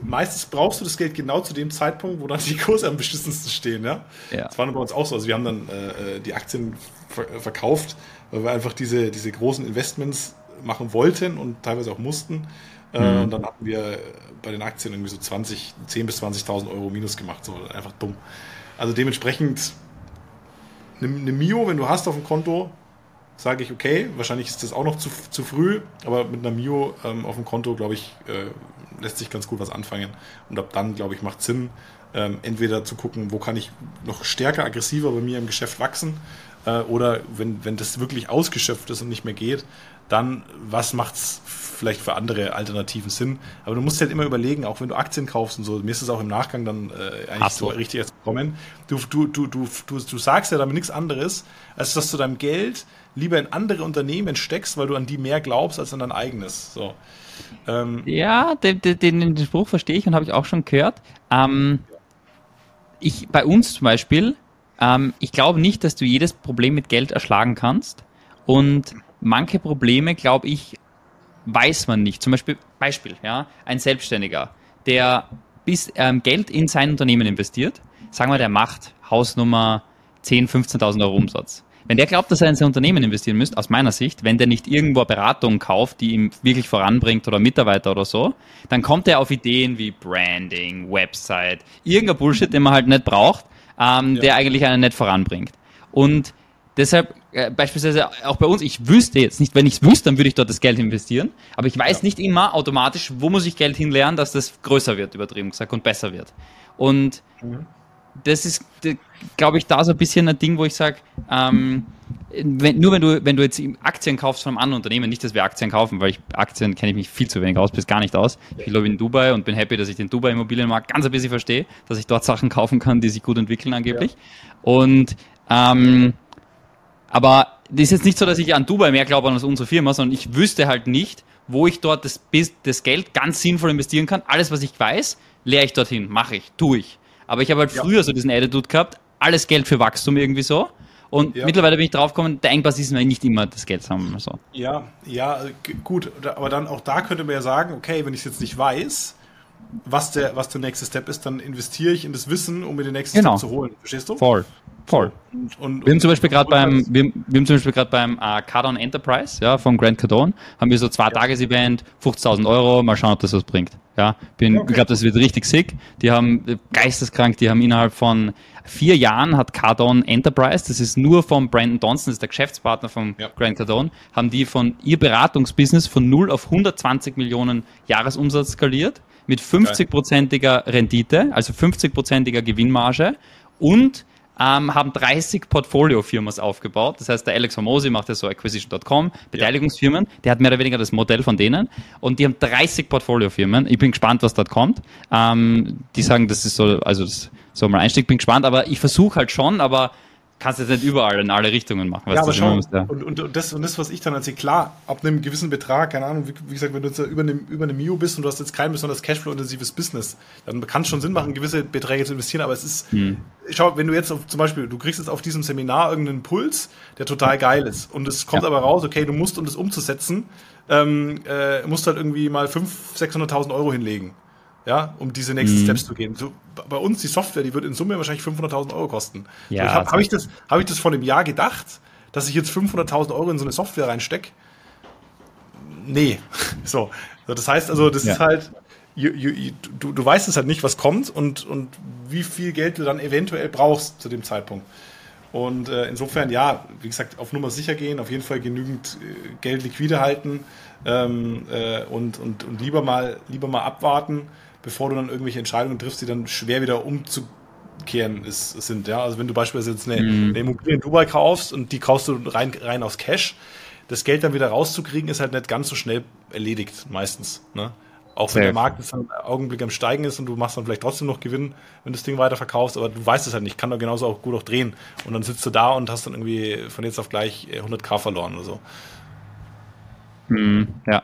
meistens brauchst du das Geld genau zu dem Zeitpunkt, wo dann die Kurse am beschissensten stehen, ja. ja. Das war bei uns auch so. Also wir haben dann äh, äh die Aktien ver verkauft, weil wir einfach diese, diese großen Investments machen wollten und teilweise auch mussten. Äh, mhm. und dann hatten wir bei den Aktien irgendwie so 20, 10 bis 20.000 Euro Minus gemacht. So einfach dumm. Also dementsprechend eine, eine Mio, wenn du hast auf dem Konto, sage ich, okay, wahrscheinlich ist das auch noch zu, zu früh, aber mit einer Mio ähm, auf dem Konto, glaube ich, äh, lässt sich ganz gut was anfangen. Und ab dann, glaube ich, macht Sinn, ähm, entweder zu gucken, wo kann ich noch stärker, aggressiver bei mir im Geschäft wachsen, äh, oder wenn, wenn das wirklich ausgeschöpft ist und nicht mehr geht, dann was macht es vielleicht für andere Alternativen Sinn. Aber du musst halt immer überlegen, auch wenn du Aktien kaufst und so, mir ist es auch im Nachgang dann äh, eigentlich so richtig jetzt gekommen. Du, du, du, du, du, du sagst ja damit nichts anderes, als dass du deinem Geld lieber in andere Unternehmen steckst, weil du an die mehr glaubst als an dein eigenes. So. Ähm, ja, den, den, den, Spruch verstehe ich und habe ich auch schon gehört. Ähm, ich, bei uns zum Beispiel, ähm, ich glaube nicht, dass du jedes Problem mit Geld erschlagen kannst. Und manche Probleme, glaube ich, weiß man nicht. Zum Beispiel, Beispiel, ja, ein Selbstständiger, der bis ähm, Geld in sein Unternehmen investiert, sagen wir, der macht Hausnummer 10, 15.000 Euro Umsatz. Wenn der glaubt, dass er in sein Unternehmen investieren müsste, aus meiner Sicht, wenn der nicht irgendwo Beratung kauft, die ihm wirklich voranbringt oder Mitarbeiter oder so, dann kommt er auf Ideen wie Branding, Website, irgendein Bullshit, den man halt nicht braucht, ähm, ja. der eigentlich einen nicht voranbringt. Und deshalb äh, beispielsweise auch bei uns, ich wüsste jetzt nicht, wenn ich es wüsste, dann würde ich dort das Geld investieren, aber ich weiß ja. nicht immer automatisch, wo muss ich Geld hinlernen, dass das größer wird, übertrieben gesagt, und besser wird. Und mhm. das ist, glaube ich, da so ein bisschen ein Ding, wo ich sage, ähm, wenn, nur wenn du, wenn du jetzt Aktien kaufst von einem anderen Unternehmen, nicht, dass wir Aktien kaufen, weil ich Aktien kenne ich mich viel zu wenig aus, bis gar nicht aus. Ich lebe in Dubai und bin happy, dass ich den Dubai-Immobilienmarkt ganz ein bisschen verstehe, dass ich dort Sachen kaufen kann, die sich gut entwickeln angeblich. Ja. Und ähm, aber das ist jetzt nicht so, dass ich an Dubai mehr glaube als unsere Firma, sondern ich wüsste halt nicht, wo ich dort das, das Geld ganz sinnvoll investieren kann. Alles, was ich weiß, lehre ich dorthin, mache ich, tue ich. Aber ich habe halt ja. früher so diesen Attitude gehabt, alles Geld für Wachstum irgendwie so. Und ja. mittlerweile bin ich draufgekommen, der Engpass ist mir nicht immer das Geld haben. So. Ja, ja, gut. Aber dann auch da könnte man ja sagen, okay, wenn ich es jetzt nicht weiß, was der, was der nächste Step ist, dann investiere ich in das Wissen, um mir den nächsten genau. Step zu holen. Verstehst du? Voll. Voll. Und, und, wir haben zum Beispiel gerade beim, wir, wir, haben zum Beispiel gerade beim äh, Cardon Enterprise, ja, von Grant Cardone, haben wir so zwei Tages-Event, 50.000 Euro, mal schauen, ob das was bringt. Ja, bin, okay. ich glaube, das wird richtig sick. Die haben äh, geisteskrank, die haben innerhalb von vier Jahren hat Cardone Enterprise, das ist nur von Brandon Johnson, das ist der Geschäftspartner von ja. Grant Cardone, haben die von ihr Beratungsbusiness von 0 auf 120 Millionen Jahresumsatz skaliert mit 50-prozentiger Rendite, also 50-prozentiger Gewinnmarge und ähm, haben 30 Portfolio-Firmas aufgebaut. Das heißt, der Alex Hormosi macht ja so Acquisition.com, Beteiligungsfirmen. Der hat mehr oder weniger das Modell von denen. Und die haben 30 Portfolio-Firmen. Ich bin gespannt, was dort kommt. Ähm, die sagen, das ist so, also das soll mal Einstieg, bin gespannt, aber ich versuche halt schon, aber kannst jetzt nicht überall in alle Richtungen machen. Ja, aber schon. Ja. Und, und, das, und das, was ich dann erzähle, klar, ab einem gewissen Betrag, keine Ahnung, wie, wie gesagt, wenn du jetzt über eine, über eine Mio bist und du hast jetzt kein besonders Cashflow-intensives Business, dann kann es schon Sinn machen, gewisse Beträge zu investieren, aber es ist, hm. schau, wenn du jetzt auf, zum Beispiel, du kriegst jetzt auf diesem Seminar irgendeinen Impuls, der total geil ist und es kommt ja. aber raus, okay, du musst, um das umzusetzen, ähm, äh, musst halt irgendwie mal 500.000, 600.000 Euro hinlegen ja, um diese nächsten mhm. Steps zu gehen. So, bei uns die Software, die wird in Summe wahrscheinlich 500.000 Euro kosten. Ja, so, habe hab ich, das, hab ich das vor einem Jahr gedacht, dass ich jetzt 500.000 Euro in so eine Software reinstecke? Nee. So. Das heißt also, das ja. ist halt, you, you, du, du weißt es halt nicht, was kommt und, und wie viel Geld du dann eventuell brauchst zu dem Zeitpunkt. Und äh, insofern, ja, wie gesagt, auf Nummer sicher gehen, auf jeden Fall genügend äh, Geld liquide halten ähm, äh, und, und, und lieber mal, lieber mal abwarten bevor du dann irgendwelche Entscheidungen triffst, die dann schwer wieder umzukehren ist, sind. Ja? Also wenn du beispielsweise jetzt eine, mhm. eine Immobilie in Dubai kaufst und die kaufst du rein, rein aus Cash, das Geld dann wieder rauszukriegen, ist halt nicht ganz so schnell erledigt, meistens. Ne? Auch wenn der Markt jetzt im Augenblick am Steigen ist und du machst dann vielleicht trotzdem noch Gewinn, wenn du das Ding weiter verkaufst, aber du weißt es halt nicht, kann doch genauso auch gut auch drehen. Und dann sitzt du da und hast dann irgendwie von jetzt auf gleich 100k verloren oder so. Mhm, ja.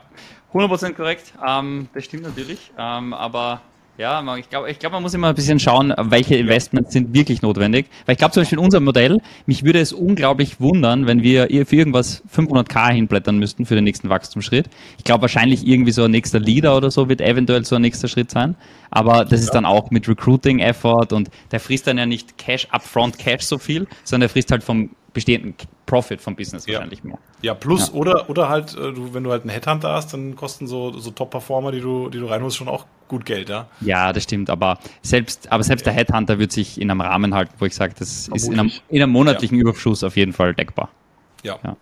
100% korrekt, ähm, das stimmt natürlich, ähm, aber ja, ich glaube, ich glaub, man muss immer ein bisschen schauen, welche Investments sind wirklich notwendig. Weil ich glaube zum Beispiel in unserem Modell, mich würde es unglaublich wundern, wenn wir für irgendwas 500k hinblättern müssten für den nächsten Wachstumsschritt. Ich glaube wahrscheinlich irgendwie so ein nächster Leader oder so wird eventuell so ein nächster Schritt sein. Aber das ist dann auch mit Recruiting-Effort und der frisst dann ja nicht Cash, upfront Cash so viel, sondern der frisst halt vom bestehenden Profit vom Business ja. wahrscheinlich mehr. Ja, plus ja. oder oder halt, äh, du, wenn du halt einen Headhunter hast, dann kosten so, so Top-Performer, die du, die du reinholst, schon auch gut Geld, ja. Ja, das stimmt, aber selbst, aber selbst der Headhunter wird sich in einem Rahmen halten, wo ich sage, das Vermutlich. ist in einem, in einem monatlichen ja. Überschuss auf jeden Fall deckbar. Ja. ja.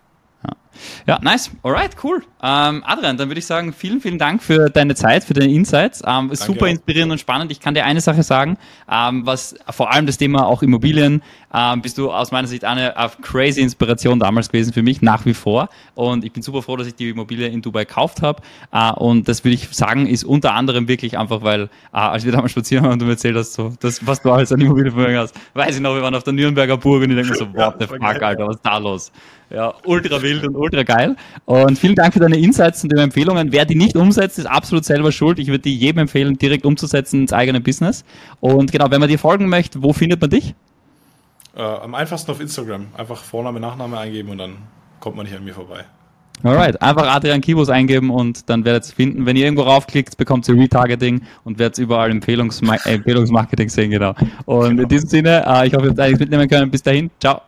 Ja, nice. Alright, cool. Ähm, Adrian, dann würde ich sagen, vielen, vielen Dank für deine Zeit, für deine Insights. Ähm, super inspirierend und spannend. Ich kann dir eine Sache sagen, ähm, was vor allem das Thema auch Immobilien, ähm, bist du aus meiner Sicht eine, eine crazy Inspiration damals gewesen für mich, nach wie vor. Und ich bin super froh, dass ich die Immobilie in Dubai gekauft habe. Äh, und das würde ich sagen, ist unter anderem wirklich einfach, weil, äh, als wir damals spazieren waren und du mir erzählt hast, so, das, was du alles an Immobilienvermögen hast, weiß ich noch, wir waren auf der Nürnberger Burg und ich denke mir so, what the fuck, Alter, was ist da los? Ja, ultra wild und ultra geil. Und vielen Dank für deine Insights und deine Empfehlungen. Wer die nicht umsetzt, ist absolut selber schuld. Ich würde die jedem empfehlen, direkt umzusetzen ins eigene Business. Und genau, wenn man dir folgen möchte, wo findet man dich? Äh, am einfachsten auf Instagram. Einfach Vorname, Nachname eingeben und dann kommt man nicht an mir vorbei. Alright, einfach Adrian Kibos eingeben und dann werdet ihr es finden. Wenn ihr irgendwo raufklickt, bekommt ihr Retargeting und werdet überall Empfehlungsma Empfehlungsmarketing sehen, genau. Und genau. in diesem Sinne, äh, ich hoffe, ihr habt einiges mitnehmen können. Bis dahin, ciao.